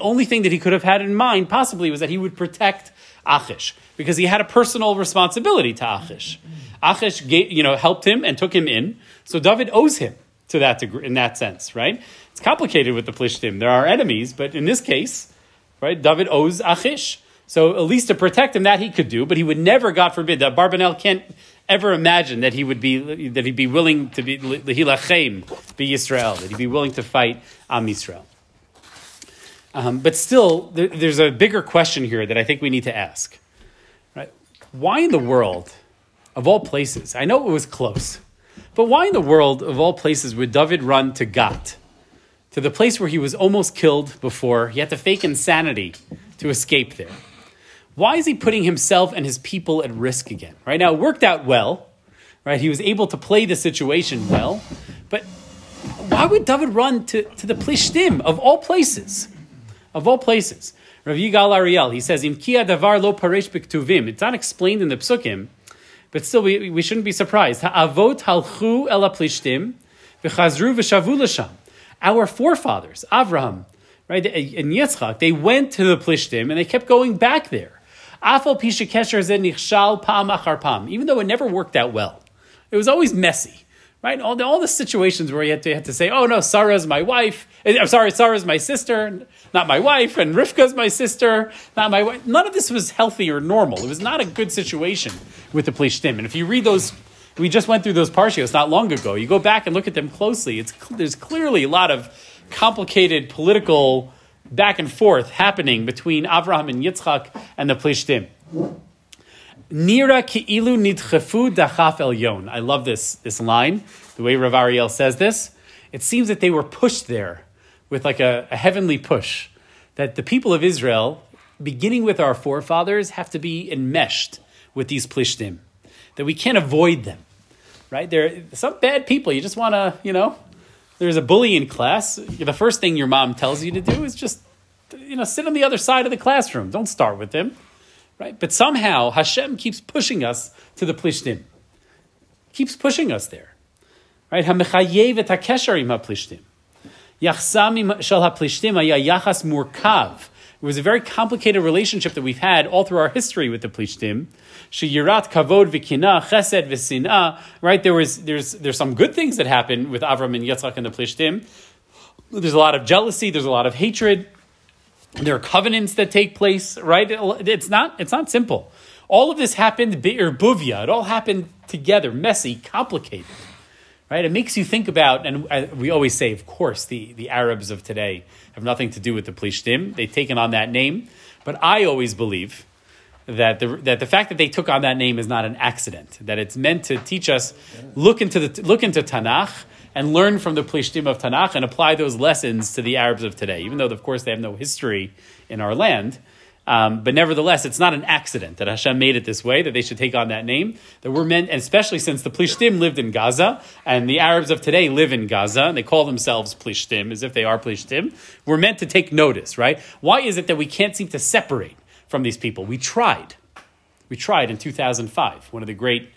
only thing that he could have had in mind, possibly, was that he would protect Achish because he had a personal responsibility to Achish. Achish, you know, helped him and took him in, so David owes him to that degree, in that sense, right? It's complicated with the Plishtim. There are enemies, but in this case, right, David owes Achish. So at least to protect him, that he could do, but he would never, God forbid, that Barbanel can't ever imagine that he would be that he'd be willing to be hilachem be Yisrael, that he'd be willing to fight Am Yisrael. Um, but still, there, there's a bigger question here that I think we need to ask. Right? Why in the world, of all places, I know it was close, but why in the world, of all places, would David run to Gat, to the place where he was almost killed before? He had to fake insanity to escape there. Why is he putting himself and his people at risk again? Right now, it worked out well. Right, he was able to play the situation well, but why would David run to, to the Plishtim of all places? Of all places. Rav Yigal Ariel, he says, Im kia davar lo paresh b'ktuvim. It's not explained in the psukim, but still we, we shouldn't be surprised. Ha'avot halchu el plishtim v'chazru v'shavu l'sham. Our forefathers, Avraham, right, and Yitzchak, they went to the Plishtim and they kept going back there. Afal pisha kesher zed nichshal pam achar pam. Even though it never worked out well. It was always messy. Right? All the, all the situations where you had to, had to say, oh no, Sarah's my wife. Eh, I'm sorry, Sarah's my sister, not my wife, and Rivka's my sister, not my wife. None of this was healthy or normal. It was not a good situation with the Plishtim. And if you read those We just went through those parshios not long ago. You go back and look at them closely. It's there's clearly a lot of complicated political back and forth happening between Avraham and Yitzchak and the Plishtim. Nira ki'ilu nidchefu dachaf elyon. I love this, this line, the way Rav Ariel says this. It seems that they were pushed there with like a, a heavenly push. That the people of Israel, beginning with our forefathers, have to be enmeshed with these plishtim. That we can't avoid them. Right? They're some bad people. You just want to, you know, there's a bully in class. The first thing your mom tells you to do is just, you know, sit on the other side of the classroom. Don't start with him right? But somehow Hashem keeps pushing us to the plishtim, keeps pushing us there, right? Hamechayev et hakesher im haplishtim. Yachsam shel haplishtim haya yachas murkav. It was a very complicated relationship that we've had all through our history with the plishtim. Sheyirat kavod v'kina chesed v'sina. Right there was there's there's some good things that happen with Avram and Yitzchak and the plishtim. There's a lot of jealousy. There's a lot of hatred. There are covenants that take place, right? It's not, it's not simple. All of this happened buvia. It all happened together, messy, complicated, right? It makes you think about, and uh, we always say, of course, the, the Arabs of today have nothing to do with the Plishtim. They've taken on that name. But I always believe that the, that the fact that they took on that name is not an accident, that it's meant to teach us, look into, the, look into Tanakh, and learn from the Plishtim of Tanakh and apply those lessons to the Arabs of today, even though, of course, they have no history in our land. Um, but nevertheless, it's not an accident that Hashem made it this way, that they should take on that name. That we're meant, and especially since the Plishtim lived in Gaza, and the Arabs of today live in Gaza, and they call themselves Plishtim, as if they are Plishtim, we're meant to take notice, right? Why is it that we can't seem to separate from these people? We tried. We tried in 2005, one of the great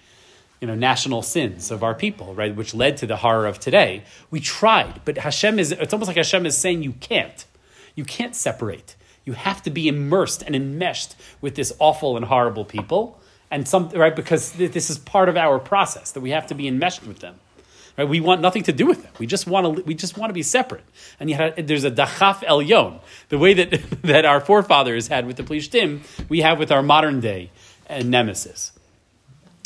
you know, national sins of our people, right, which led to the horror of today. We tried, but Hashem is, it's almost like Hashem is saying you can't. You can't separate. You have to be immersed and enmeshed with this awful and horrible people. And some, right, because this is part of our process that we have to be enmeshed with them. Right? We want nothing to do with them. We just want to, we just want to be separate. And yet uh, there's a dachaf elyon, the way that, [laughs] that our forefathers had with the plishtim, we have with our modern day uh, nemesis.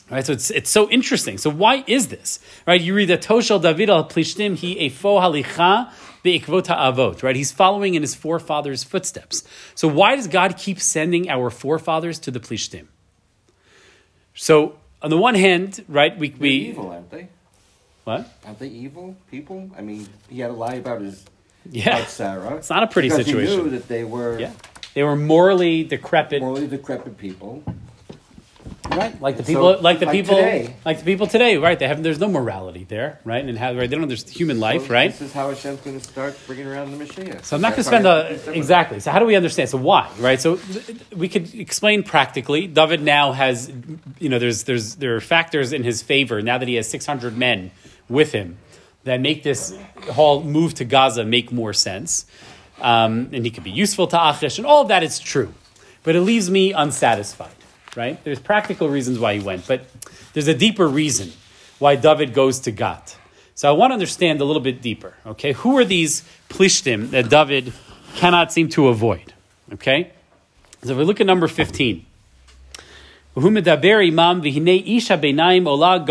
Right, so it's, it's so interesting. So why is this? Right, you read that Toshel David al Plishtim he efo halicha beikvot avot. Right, he's following in his forefathers' footsteps. So why does God keep sending our forefathers to the Plishtim? So on the one hand, right, we They're we evil, aren't they? what? Aren't they evil people? I mean, he had to lie about his Yeah, about Sarah. it's not a pretty because situation. He knew that they were Yeah, they were morally decrepit. morally decrepit people. Right, like the So, people, like the like people, today. like the people today, right? They have there's no morality there, right? And how right? They don't understand human life, So right? This is how Hashem's going to start bringing around the Mashiach. So I'm not going to spend a exactly. So how do we understand? So why, right? So we could explain practically. David now has, you know, there's there's there are factors in his favor now that he has 600 men with him that make this whole move to Gaza make more sense, um, and he could be useful to Achish, and all of that is true, but it leaves me unsatisfied. Right? There's practical reasons why he went, but there's a deeper reason why David goes to Gat. So I want to understand a little bit deeper. Okay, who are these plishtim that David cannot seem to avoid? Okay, so if we look at number fifteen. "V'hu medaber imam v'hinei isha beinaim ola.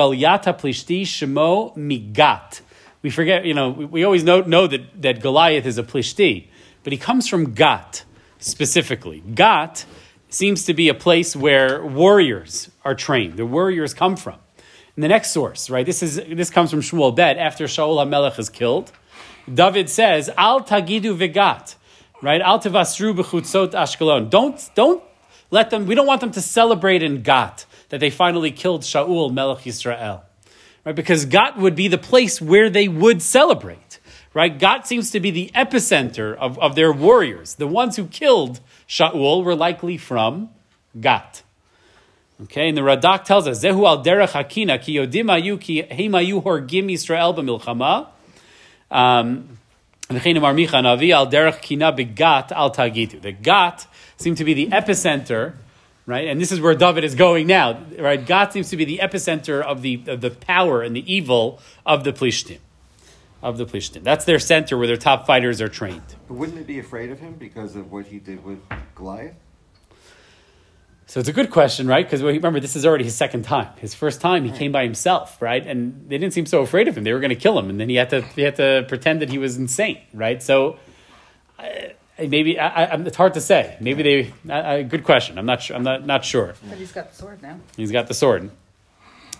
We forget, you know, we, we always know, know that, that Goliath is a plishti, but he comes from Gat specifically. Gat seems to be a place where warriors are trained. The warriors come from. The next source, right? This is this comes from Shmuel Bet after Shaul HaMelech is killed. David says, "Al tagidu vegat," right? Al tevasru b'chutzot Ashkelon. Don't don't let them. We don't want them to celebrate in Gat that they finally killed Shaul Melech Yisrael, right? Because Gat would be the place where they would celebrate, right? Gat seems to be the epicenter of, of their warriors. The ones who killed Shaul were likely from Gat. Okay, and the Radak tells us, Zehu al derech hakina ki yodim ayu ki heim ayu horgim Yisrael b'milchama. Um, navi al derech kina begat al tagitu. The Gat seem to be the epicenter, right? And this is where David is going now, right? Gat seems to be the epicenter of the, of the power and the evil of the Plishtim. Of the Plishtim. That's their center where their top fighters are trained. But wouldn't they be afraid of him because of what he did with Goliath? So it's a good question, right? Because remember, this is already his second time. His first time, he came by himself, right? And they didn't seem so afraid of him. They were going to kill him, and then he had to he had to pretend that he was insane, right? So uh, maybe I, I, it's hard to say. Maybe they. Uh, good question. I'm not sure. I'm not not sure. But he's got the sword now. He's got the sword.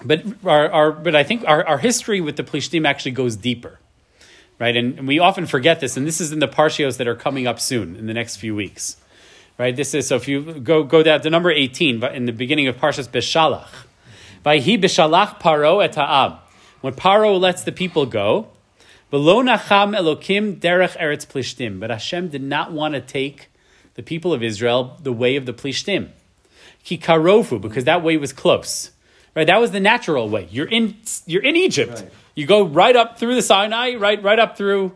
But our, our but I think our, our history with the Plishtim actually goes deeper, right? And, and we often forget this, and this is in the parshios that are coming up soon in the next few weeks, right? This is so if you go go down to number eighteen, but in the beginning of Parshas Beshalach, Vayhi Beshalach Paro et Ha'am. When Paro lets the people go, V'lo Elokim derech eretz Plishtim. But Hashem did not want to take the people of Israel the way of the Plishtim. Ki karofu, because that way was close. Right, that was the natural way. You're in, you're in Egypt. Right. You go right up through the Sinai, right, right up through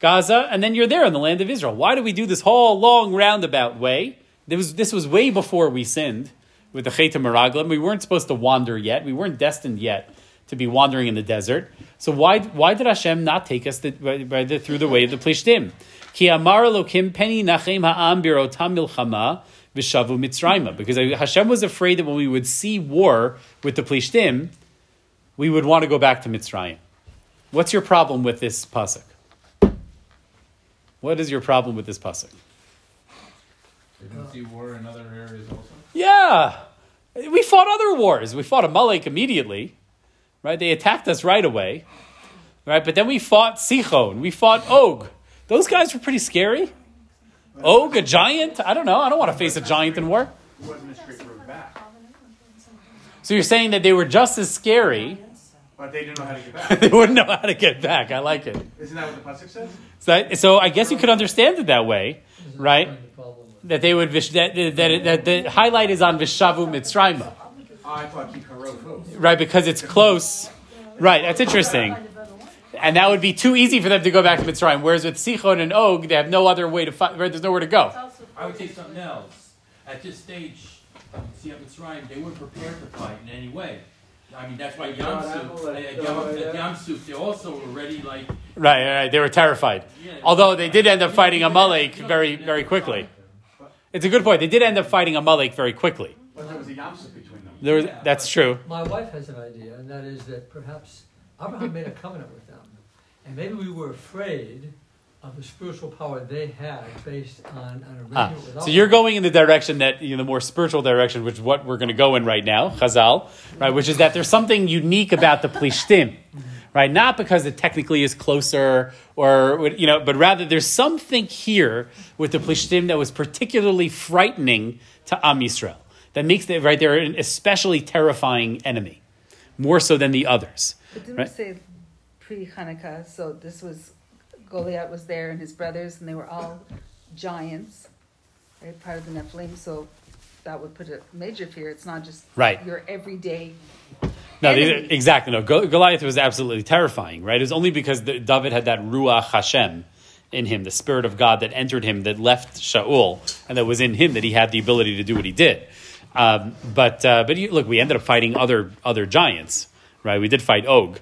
Gaza, and then you're there in the land of Israel. Why do we do this whole long roundabout way? This was, this was way before we sinned with the Chet Meraglim. We weren't supposed to wander yet. We weren't destined yet to be wandering in the desert. So why, why did Hashem not take us the, the, through the way of the Plishtim? Ki amar Elokim peni nachem ha'am birotam milchama v'shavu mitzrayma. Because Hashem was afraid that when we would see war with the Plishtim, we would want to go back to Mitzrayim. What's your problem with this pasuk? What is your problem with this pasuk? Don't see war in other areas also? Yeah, we fought other wars. We fought Amalek immediately, right? They attacked us right away, right? But then we fought Sichon. We fought Og. Those guys were pretty scary. Og, a giant? I don't know. I don't want to face a giant in war. It wasn't a straight road back, So you're saying that they were just as scary. but they didn't know how to get [laughs] back. they wouldn't know how to get back. I like it. Isn't that what the pasuk says? So, I- so I guess you could understand it that way, right? the problem with- That they would vish, that, that, that, that the highlight is on Vishavu Mitzrayma, I thought keep road. right? Because it's close, right? That's interesting, and that would be too easy for them to go back to Mitzrayim. Whereas with Sichon and Og, they have no other way to fight. There's nowhere to go. I would say something else. At this stage, see up Mitzrayim, they weren't prepared to fight in any way. I mean, that's why Yam Suf, at Yam, at they also were ready, like, Right, right. They were terrified. yeah. Although they did end up fighting a Amalek very, very quickly. It's a good point. They did end up fighting a Amalek very quickly. But there was a yamsuf between them. There was, that's true. My wife has an idea, and that is that perhaps Abraham made a covenant with them, and maybe we were afraid of the spiritual power they had based on an Ah, so you're going in the direction that you know, the more spiritual direction, which is what we're going to go in right now, Chazal, right? Which is that there's something unique about the Plishtim, right? Not because it technically is closer, or you know, but rather there's something here with the Plishtim that was particularly frightening to Am Yisrael that makes them right. They're an especially terrifying enemy, more so than the others. But didn't Right. we say pre Hanukkah? So this was Goliath was there and his brothers, and they were all giants, right? Part of the Nephilim. So that would put a major fear. It's not just Right. your everyday. No, these exactly. No, Goliath was absolutely terrifying, right? It was only because the, David had that Ruach Hashem in him, the Spirit of God that entered him, that left Shaul, and that was in him that he had the ability to do what he did. Um, but uh, but you, look, we ended up fighting other other giants, right? We did fight Og.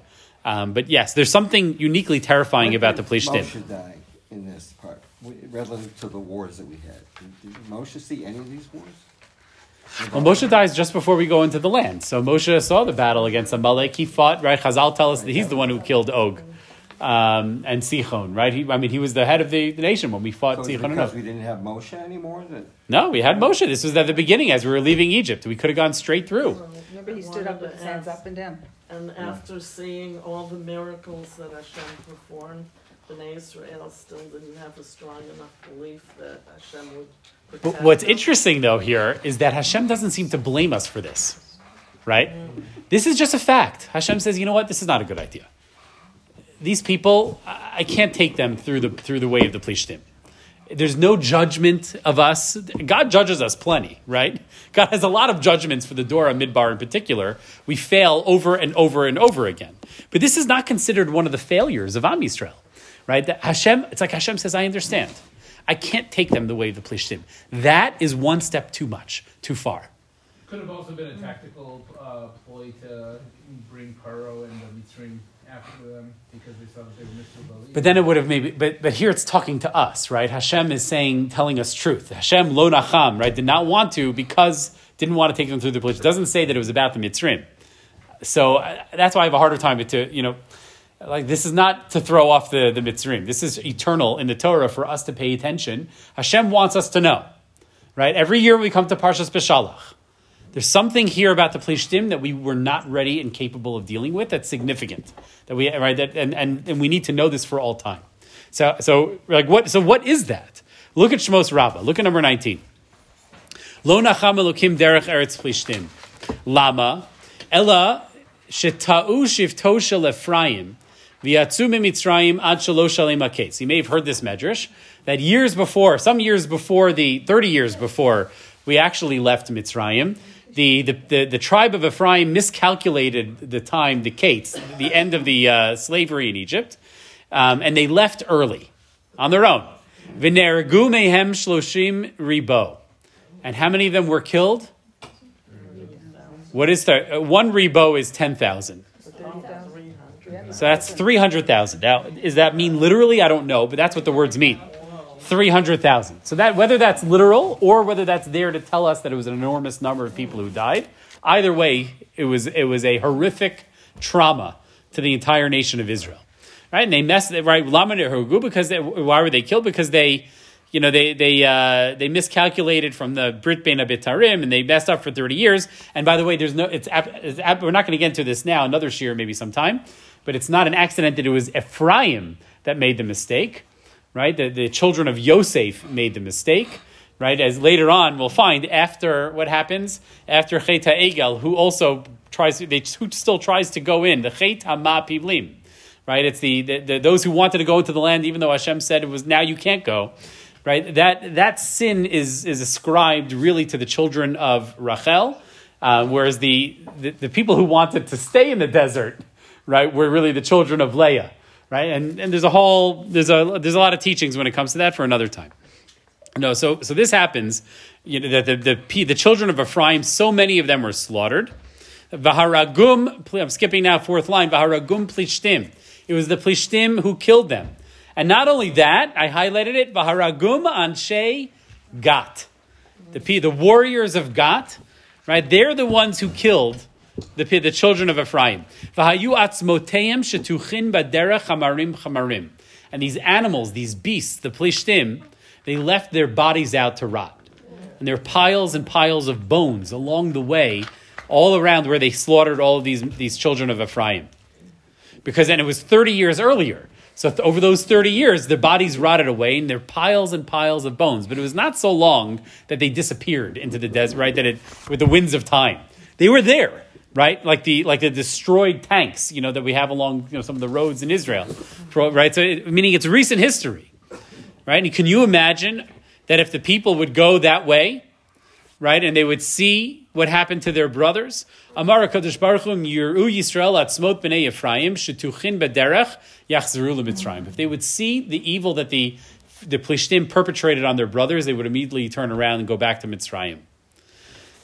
Um, but yes, there's something uniquely terrifying When about the did Plishtim. Moshe die in this part, w- relative to the wars that we had. Did- Did Moshe see any of these wars? Well, Moshe dies just before we go into the land. So Moshe saw the battle against Amalek. He fought, right? Chazal tell us that he's the one who killed Og um, and Sichon, right? He, I mean, he was the head of the, the nation when we fought So it's Sichon and because Og. we didn't have Moshe anymore that No, we had Moshe. This was at the beginning as we were leaving Egypt. We could have gone straight through. Remember, he stood up with his hands up and down. And after seeing all the miracles that Hashem performed, Bnei Israel still didn't have a strong enough belief that Hashem would protect But what's them. interesting, though, here is that Hashem doesn't seem to blame us for this, right? Mm. This is just a fact. Hashem says, you know what? This is not a good idea. These people, I I can't take them through the through the way of the Plishtim. There's no judgment of us. God judges us plenty, right? God has a lot of judgments for the Dor HaMidbar in particular. We fail over and over and over again. But this is not considered one of the failures of Am Yisrael, right? That Hashem, it's like Hashem says, I understand. I can't take them the way of the Plishtim. That is one step too much, too far. Could have also been a tactical uh, ploy to bring Paro and the Mitzrayim after them because they saw that they were Mr. But then it would have maybe, but, but here it's talking to us, right? Hashem is saying, telling us truth. Hashem lo nacham, right? Did not want to because didn't want to take them through the Plishtim. It doesn't say that it was about the Mitzrim. So uh, that's why I have a harder time to, you know, like this is not to throw off the, the Mitzrim. This is eternal in the Torah for us to pay attention. Hashem wants us to know, right? Every year we come to Parshas Beshalach. There's something here about the Plishtim that we were not ready and capable of dealing with that's significant. That we right that and, and, and we need to know this for all time. So so like what so what is that? Look at Shmos Rabbah. Look at number 19. Lo nacham elokim derech eretz Plishtim. Lama ella sheta'u shivto shel Ephraim. You may have heard this medrash that years before, some years before the thirty years before we actually left Mitzrayim, the, the, the, the, tribe of Ephraim miscalculated the time, the Kates, the end of the uh, slavery in Egypt, um, and they left early on their own. V'nergu mehem shloshim ribo. And how many of them were killed? What is the uh, one ribo is ten thousand. So that's three hundred thousand. Now, does that mean literally? I don't know, but that's what the words mean. Three hundred thousand. So that whether that's literal or whether that's there to tell us that it was an enormous number of people who died, either way, it was it was a horrific trauma to the entire nation of Israel. Right? And they messed right because they, why were they killed? Because they you know, they they uh, they miscalculated from the Brit Bein HaBetarim and they messed up for thirty years. And by the way, there's no it's, it's we're not going to get into this now. Another shiur maybe sometime, but it's not an accident that it was Ephraim that made the mistake, right? The the children of Yosef made the mistake, right? As later on we'll find after what happens after Cheta Egel, who also tries to, they, who still tries to go in the Chet HaMa'apilim. Right, it's the, the, the those who wanted to go into the land, even though Hashem said it was now you can't go right? That, that sin is, is ascribed really to the children of Rachel, uh, whereas the, the, the, people who wanted to stay in the desert, right, were really the children of Leah, right? And, and there's a whole, there's a, there's a lot of teachings when it comes to that for another time. No, so, so this happens, you know, that the, the, the children of Ephraim, so many of them were slaughtered. Vaharagum, I'm skipping now, fourth line, Vaharagum plishtim. It was the plishtim who killed them. And not only that, I highlighted it, Vaharagum Anshe Gat. The, P the warriors of Gat, right? They're the ones who killed the, the children of Ephraim. And these animals, these beasts, the plishtim, they left their bodies out to rot. And there are piles and piles of bones along the way, all around where they slaughtered all of these, these children of Ephraim. Because then it was 30 years earlier. So th- over those 30 years, their bodies rotted away and there are piles and piles of bones. But it was not so long that they disappeared into the desert, right? That it, with the winds of time. They were there, right? Like the, like the destroyed tanks, you know, that we have along, you know, some of the roads in Israel, right? So it, meaning it's recent history, right? And can you imagine that if the people would go that way, right, and they would see what happened to their brothers. Amar Kadosh Baruch Hu Yiru Yisrael Atzmot Bnei Ephraim Shetuchin Bederech Yachzeru LeMitzrayim. If they would see the evil that the the Plishtim perpetrated on their brothers, they would immediately turn around and go back to Mitzrayim.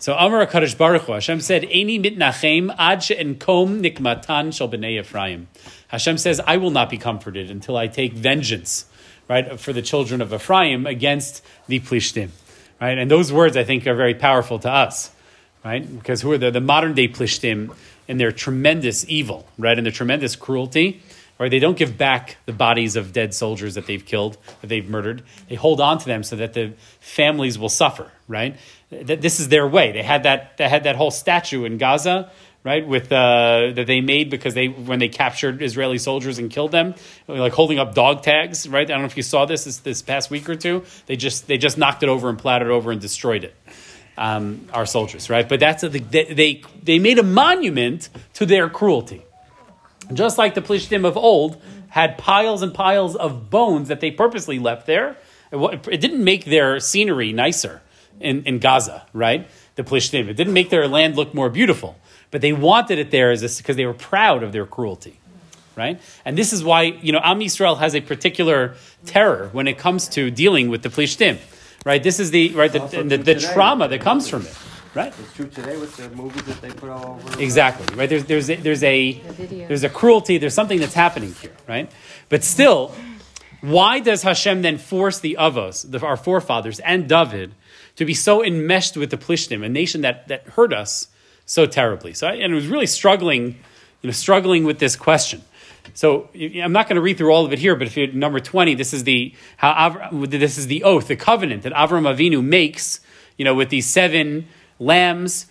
So Amar Kadosh Baruch Hu Hashem said, "Eini mitnachem ad she'enkom nikmatan shel bnei Ephraim." Hashem says, "I will not be comforted until I take vengeance." Right for the children of Ephraim against the Plishtim, right? And those words I think are very powerful to us right? Because who are the, the modern day Plishtim in their tremendous evil, right? And their tremendous cruelty, right? They don't give back the bodies of dead soldiers that they've killed, that they've murdered. They hold on to them so that the families will suffer, right? This is their way. They had that, they had that whole statue in Gaza, right? With uh, that they made because they when they captured Israeli soldiers and killed them, like holding up dog tags, right? I don't know if you saw this this, this past week or two. They just they just knocked it over and it over and destroyed it um, our soldiers, right? But that's a, they, they, they made a monument to their cruelty. Just like the Plishtim of old had piles and piles of bones that they purposely left there. It didn't make their scenery nicer in, in Gaza, right? The Plishtim. It didn't make their land look more beautiful. But they wanted it there because they were proud of their cruelty right? And this is why, you know, Am Yisrael has a particular terror when it comes to dealing with the Plishtim right? This is the right the, the, the trauma that comes from it, right? It's true today with the movies that they put all over. Exactly, right? There's there's a, there's a there's a cruelty. There's something that's happening here, right? But still, Why does Hashem then force the Avos, the, our forefathers, and David to be so enmeshed with the Plishtim, a nation that, that hurt us so terribly? So, I, and it was really struggling, you know, struggling with this question. So I'm not going to read through all of it here, but if you number twenty, this is the how Avra, this is the oath, the covenant that Avram Avinu makes, you know, with these seven lambs.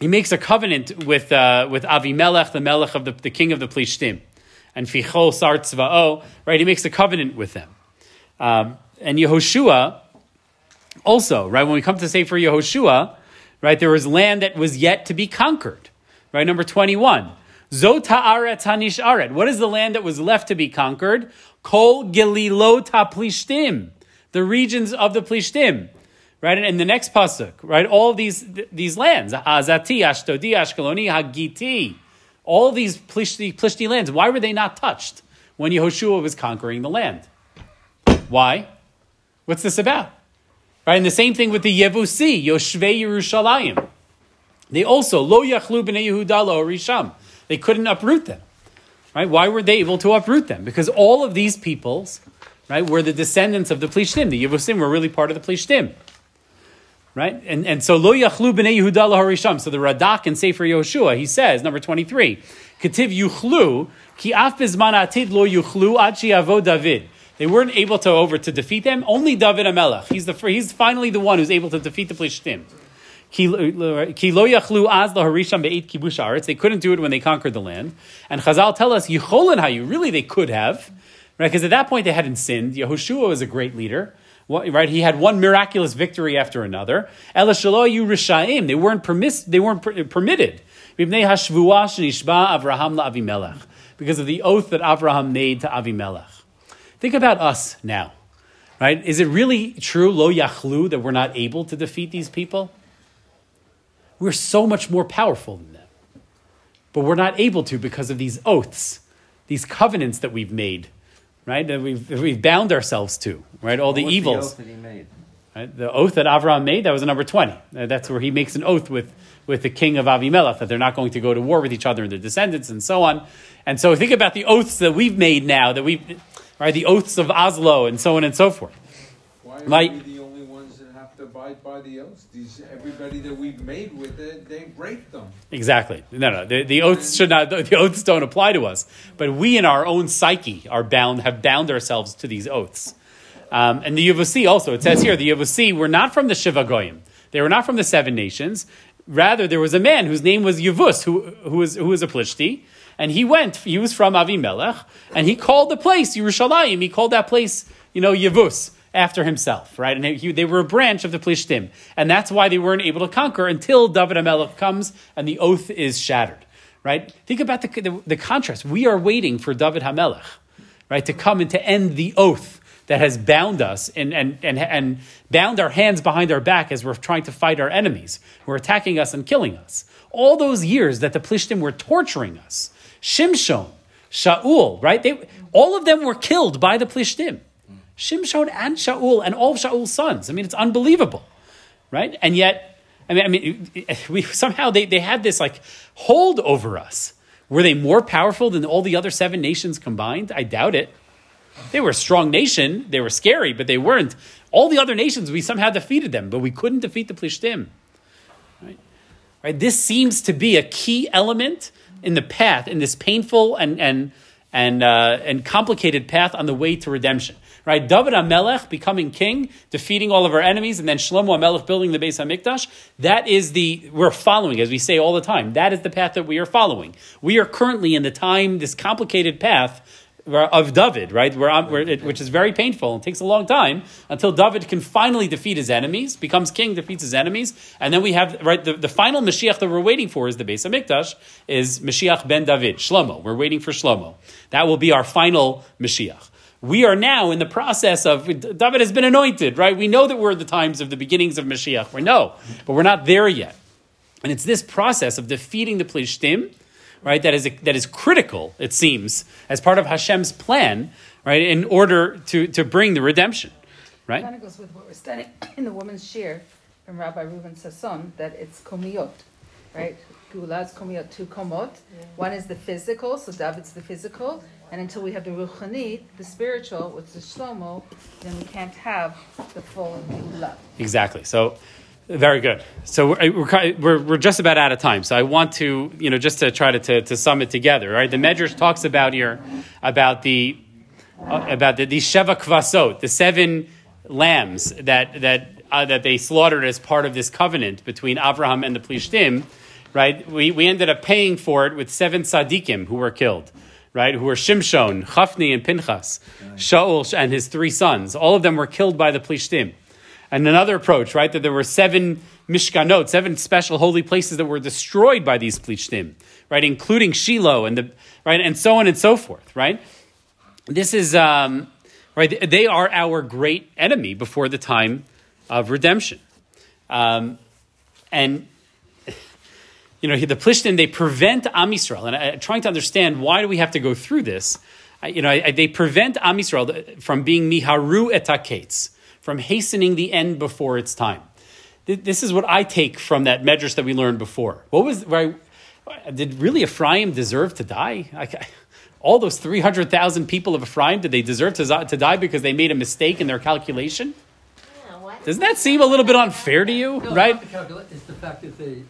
He makes a covenant with uh, with Avimelech, the melech of the, the king of the Plishtim, and Fichol Sar Tzva'o. Right, he makes a covenant with them, um, and Yehoshua also. Right, when we come to say for Yehoshua, right, there was land that was yet to be conquered. Right, number twenty-one. Zota'aret hanish aret. What is the land that was left to be conquered? Kol Gililot Plishtim, the regions of the Plishtim. Right, and in the next pasuk, right, all these these lands, Azati, Ashdodi, Ashkeloni, Hagiti, all these Plishti, Plishti lands. Why were they not touched when Yehoshua was conquering the land? Why? What's this about? Right, and the same thing with the Yevusi, Yoshvei Yerushalayim. They also lo yachlu b'nei Yehuda lo risham. They couldn't uproot them. Right? Why were they able to uproot them? Because all of these peoples, right, were the descendants of the Plishtim. The Yevusim were really part of the Plishtim. Right? And, and so lo yachlu b'nei Yehuda lo harisham. So the Radak in Sefer Yoshua, he says, number 23, Ketiv yuchlu, ki af bizman atid lo yuchlu ad avo David. They weren't able to over to defeat them. Only David Amelech. He's the he's finally the one who's able to defeat the Plishtim. Uh, Aretz. They couldn't do it when they conquered the land. And Chazal tell us yicholin hayu. Really, they could have, right? Because at that point they hadn't sinned. Yehoshua was a great leader, right? He had one miraculous victory after another. Ela shaloyu rishaim. They weren't permis- They weren't per- permitted. Because of the oath that Avraham made to Avimelech. Think about us now, right? Is it really true, lo yachlu, that we're not able to defeat these people? We're so much more powerful than them. But we're not able to because of these oaths, these covenants that we've made, right? That we've, that we've bound ourselves to, right? All the evils. oath that he made? Right? The oath that Avram made, that was number 20. Uh, That's where he makes an oath with, with the king of Avimelech that they're not going to go to war with each other and their descendants and so on. And so think about the oaths that we've made now, that we've, right? The oaths of Oslo and so on and so forth. Why are Like- we the only ones that have to abide by the oaths? These, everybody that we've made with it, they break them. Exactly. No, no. The, the oaths should not. The oaths don't apply to us. But we, in our own psyche, are bound. Have bound ourselves to these oaths. Um, and the Yevusi also. It says here the Yevusi were not from the Shiva Goyim. They were not from the seven nations. Rather, there was a man whose name was Yevus, who who was who was a Plishti, and he went. He was from Avimelech, and he called the place Yerushalayim. He called that place, you know, Yevus after himself, right? And he, they were a branch of the Plishtim, and that's why they weren't able to conquer until David Amelech comes and the oath is shattered, right? Think about the, the, the contrast. We are waiting for David Hamelech, right, to come and to end the oath that has bound us and, and, and, and bound our hands behind our back as we're trying to fight our enemies who are attacking us and killing us. All those years that the Plishtim were torturing us, Shimshon, Shaul, right? They, all of them were killed by the Plishtim. Shimshon and Shaul and all of Shaul's sons. I mean, it's unbelievable, right? And yet, I mean, I mean, [laughs] we somehow they, they had this like hold over us. Were they more powerful than all the other seven nations combined? I doubt it. They were a strong nation. They were scary, but they weren't. All the other nations, we somehow defeated them, but we couldn't defeat the Plishtim. Right? Right? This seems to be a key element in the path, in this painful and and and uh, and complicated path on the way to redemption. Right? David Amelech becoming king, defeating all of our enemies, and then Shlomo Amelech building the base Beis Hamikdash. That is the we're following, as we say all the time. That is the path that we are following. We are currently in the time, this complicated path of David, right? Where, where it, which is very painful and takes a long time until David can finally defeat his enemies, becomes king, defeats his enemies, and then we have right the, the final Mashiach that we're waiting for is the Beis Hamikdash is Mashiach ben David, Shlomo. We're waiting for Shlomo. That will be our final Mashiach. We are now in the process of David has been anointed, right? We know that we're at the times of the beginnings of Mashiach. We know, but we're not there yet. And it's this process of defeating the Plishtim right? That is that is critical, it seems, as part of Hashem's plan, right? In order to to bring the redemption, right? Kind of goes with what we're studying [coughs] in the woman's shiur from Rabbi Reuben Sasson that it's komiyot. right? Geula is coming out two komot. One is the physical, so David's the physical, and until we have the ruchani, the spiritual, which is Shlomo, then we can't have the full Geula. Exactly. So, very good. So we're, we're, we're, we're just about out of time. So I want to, you know, just to try to, to, to sum it together, right? The Medrash talks about here about the, uh, about the, the Sheva Kvasot, the seven lambs that, that, uh, that they slaughtered as part of this covenant between Abraham and the Plishtim, right? We, we ended up paying for it with seven tzaddikim who were killed, right? Who were Shimshon, Chafni, and Pinchas, Shaul and his three sons. All of them were killed by the Plishtim. And another approach, right, that there were seven mishkanot, seven special holy places that were destroyed by these Plishtim, right, including Shiloh and the right, and so on and so forth, right. This is um, right. They are our great enemy before the time of redemption, um, and you know the Plishtim they prevent Am Yisrael, and I, trying to understand why do we have to go through this. You know, I, they prevent Am Yisrael from being miharu etakates, from hastening the end before its time. This is what I take from that medrash that we learned before. What was right? Did really Ephraim deserve to die? I, all those three hundred thousand people of Ephraim did they deserve to, to die because they made a mistake in their calculation? Yeah. Doesn't that seem a little bit unfair to you? No, right? Not the calcula- it's the fact that they,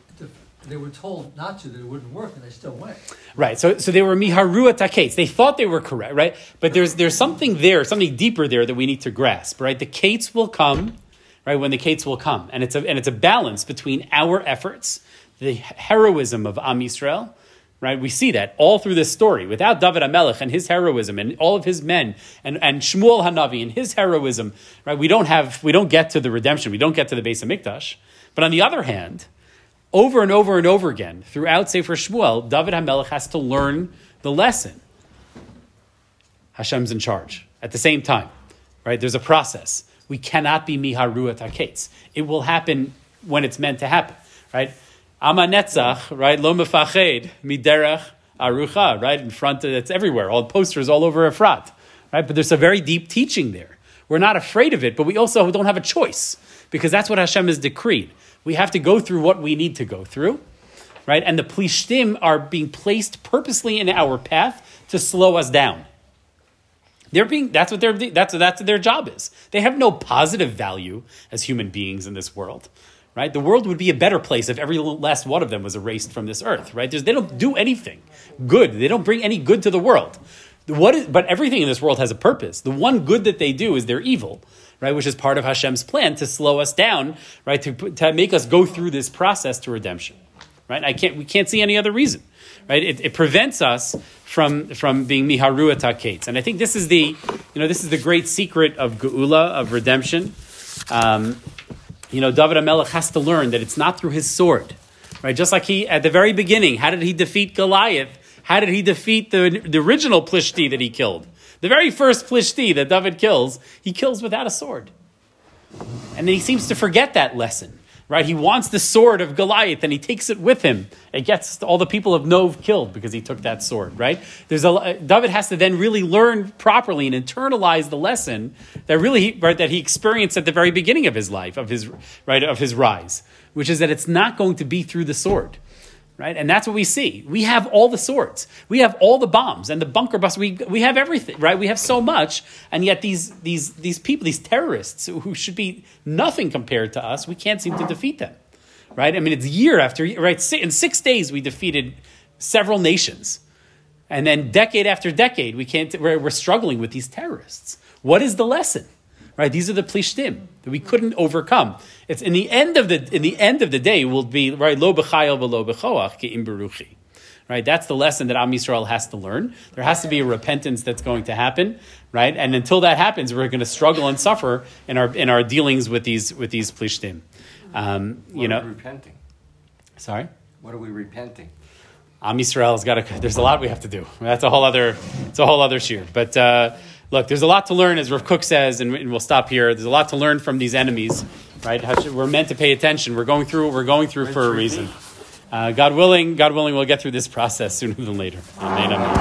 they were told not to, that it wouldn't work, and they still went. Right. So, so they were miharu atakates. They thought they were correct, right? But there's there's something there, something deeper there that we need to grasp, right? The kates will come, right? When the kates will come, and it's a and it's a balance between our efforts, the heroism of Am Yisrael, right? We see that all through this story. Without David HaMelech and his heroism and all of his men and, and Shmuel Hanavi and his heroism, right? We don't have we don't get to the redemption. We don't get to the base of Mikdash. But on the other hand, over and over and over again throughout Sefer Shmuel, David HaMelech has to learn the lesson. Hashem's in charge at the same time, right? There's a process. We cannot be miharu etakates. It will happen when it's meant to happen, right? Am HaNetzach, right? Lo mefached miderech arucha, right? In front of it's everywhere, all posters all over Efrat, right? But there's a very deep teaching there. We're not afraid of it, but we also don't have a choice because that's what Hashem has decreed. We have to go through what we need to go through, right? And the plishtim are being placed purposely in our path to slow us down. They're being that's what their that's that's what their job is. They have no positive value as human beings in this world. Right? The world would be a better place if every last one of them was erased from this earth, right? There's, they don't do anything good. They don't bring any good to the world. What is, but everything in this world has a purpose. The one good that they do is their evil, right? Which is part of Hashem's plan to slow us down, right? To, to make us go through this process to redemption, right? I can't, we can't see any other reason, right? It, it prevents us from, from being miharu etakates. And I think this is the, you know, this is the great secret of geula, of redemption. Um, you know, David HaMelech has to learn that it's not through his sword, right? Just like he, at the very beginning, how did he defeat Goliath? How did he defeat the, the original Plishti that he killed? The very first Plishti that David kills, he kills without a sword. And then he seems to forget that lesson, right? He wants the sword of Goliath and he takes it with him. It gets all the people of Nov killed because he took that sword, right? There's a, David has to then really learn properly and internalize the lesson that really, right, that he experienced at the very beginning of his life, of his, right, of his rise, which is that it's not going to be through the sword. Right? And that's what we see. We have all the swords. We have all the bombs and the bunker busters. We, we have everything, right? We have so much. And yet these, these, these people, these terrorists who should be nothing compared to us, we can't seem to defeat them. Right? I mean, it's year after year, right? In six days, we defeated several nations. And then decade after decade, we can't, we're, we're struggling with these terrorists. What is the lesson? Right? These are the plishtim that we couldn't overcome. It's in the end of the in the end of the day will be right lo v'lo b'choach ke'im beruchi. Right? That's the lesson that Am Yisrael has to learn. There has to be a repentance that's going to happen, right? And until that happens, we're going to struggle and suffer in our in our dealings with these with these plishtim. Um, you What are know, we repenting? sorry. What are we repenting? Am Yisrael's got to. There's a lot we have to do. That's a whole other. It's a whole other shiur. But uh, look, there's a lot to learn, as Rav Kook says, and, and we'll stop here. There's a lot to learn from these enemies, right? Should- We're meant to pay attention. We're going through what we're going through for a reason. Uh, God willing, God willing, we'll get through this process [laughs] sooner than later. Amen. amen.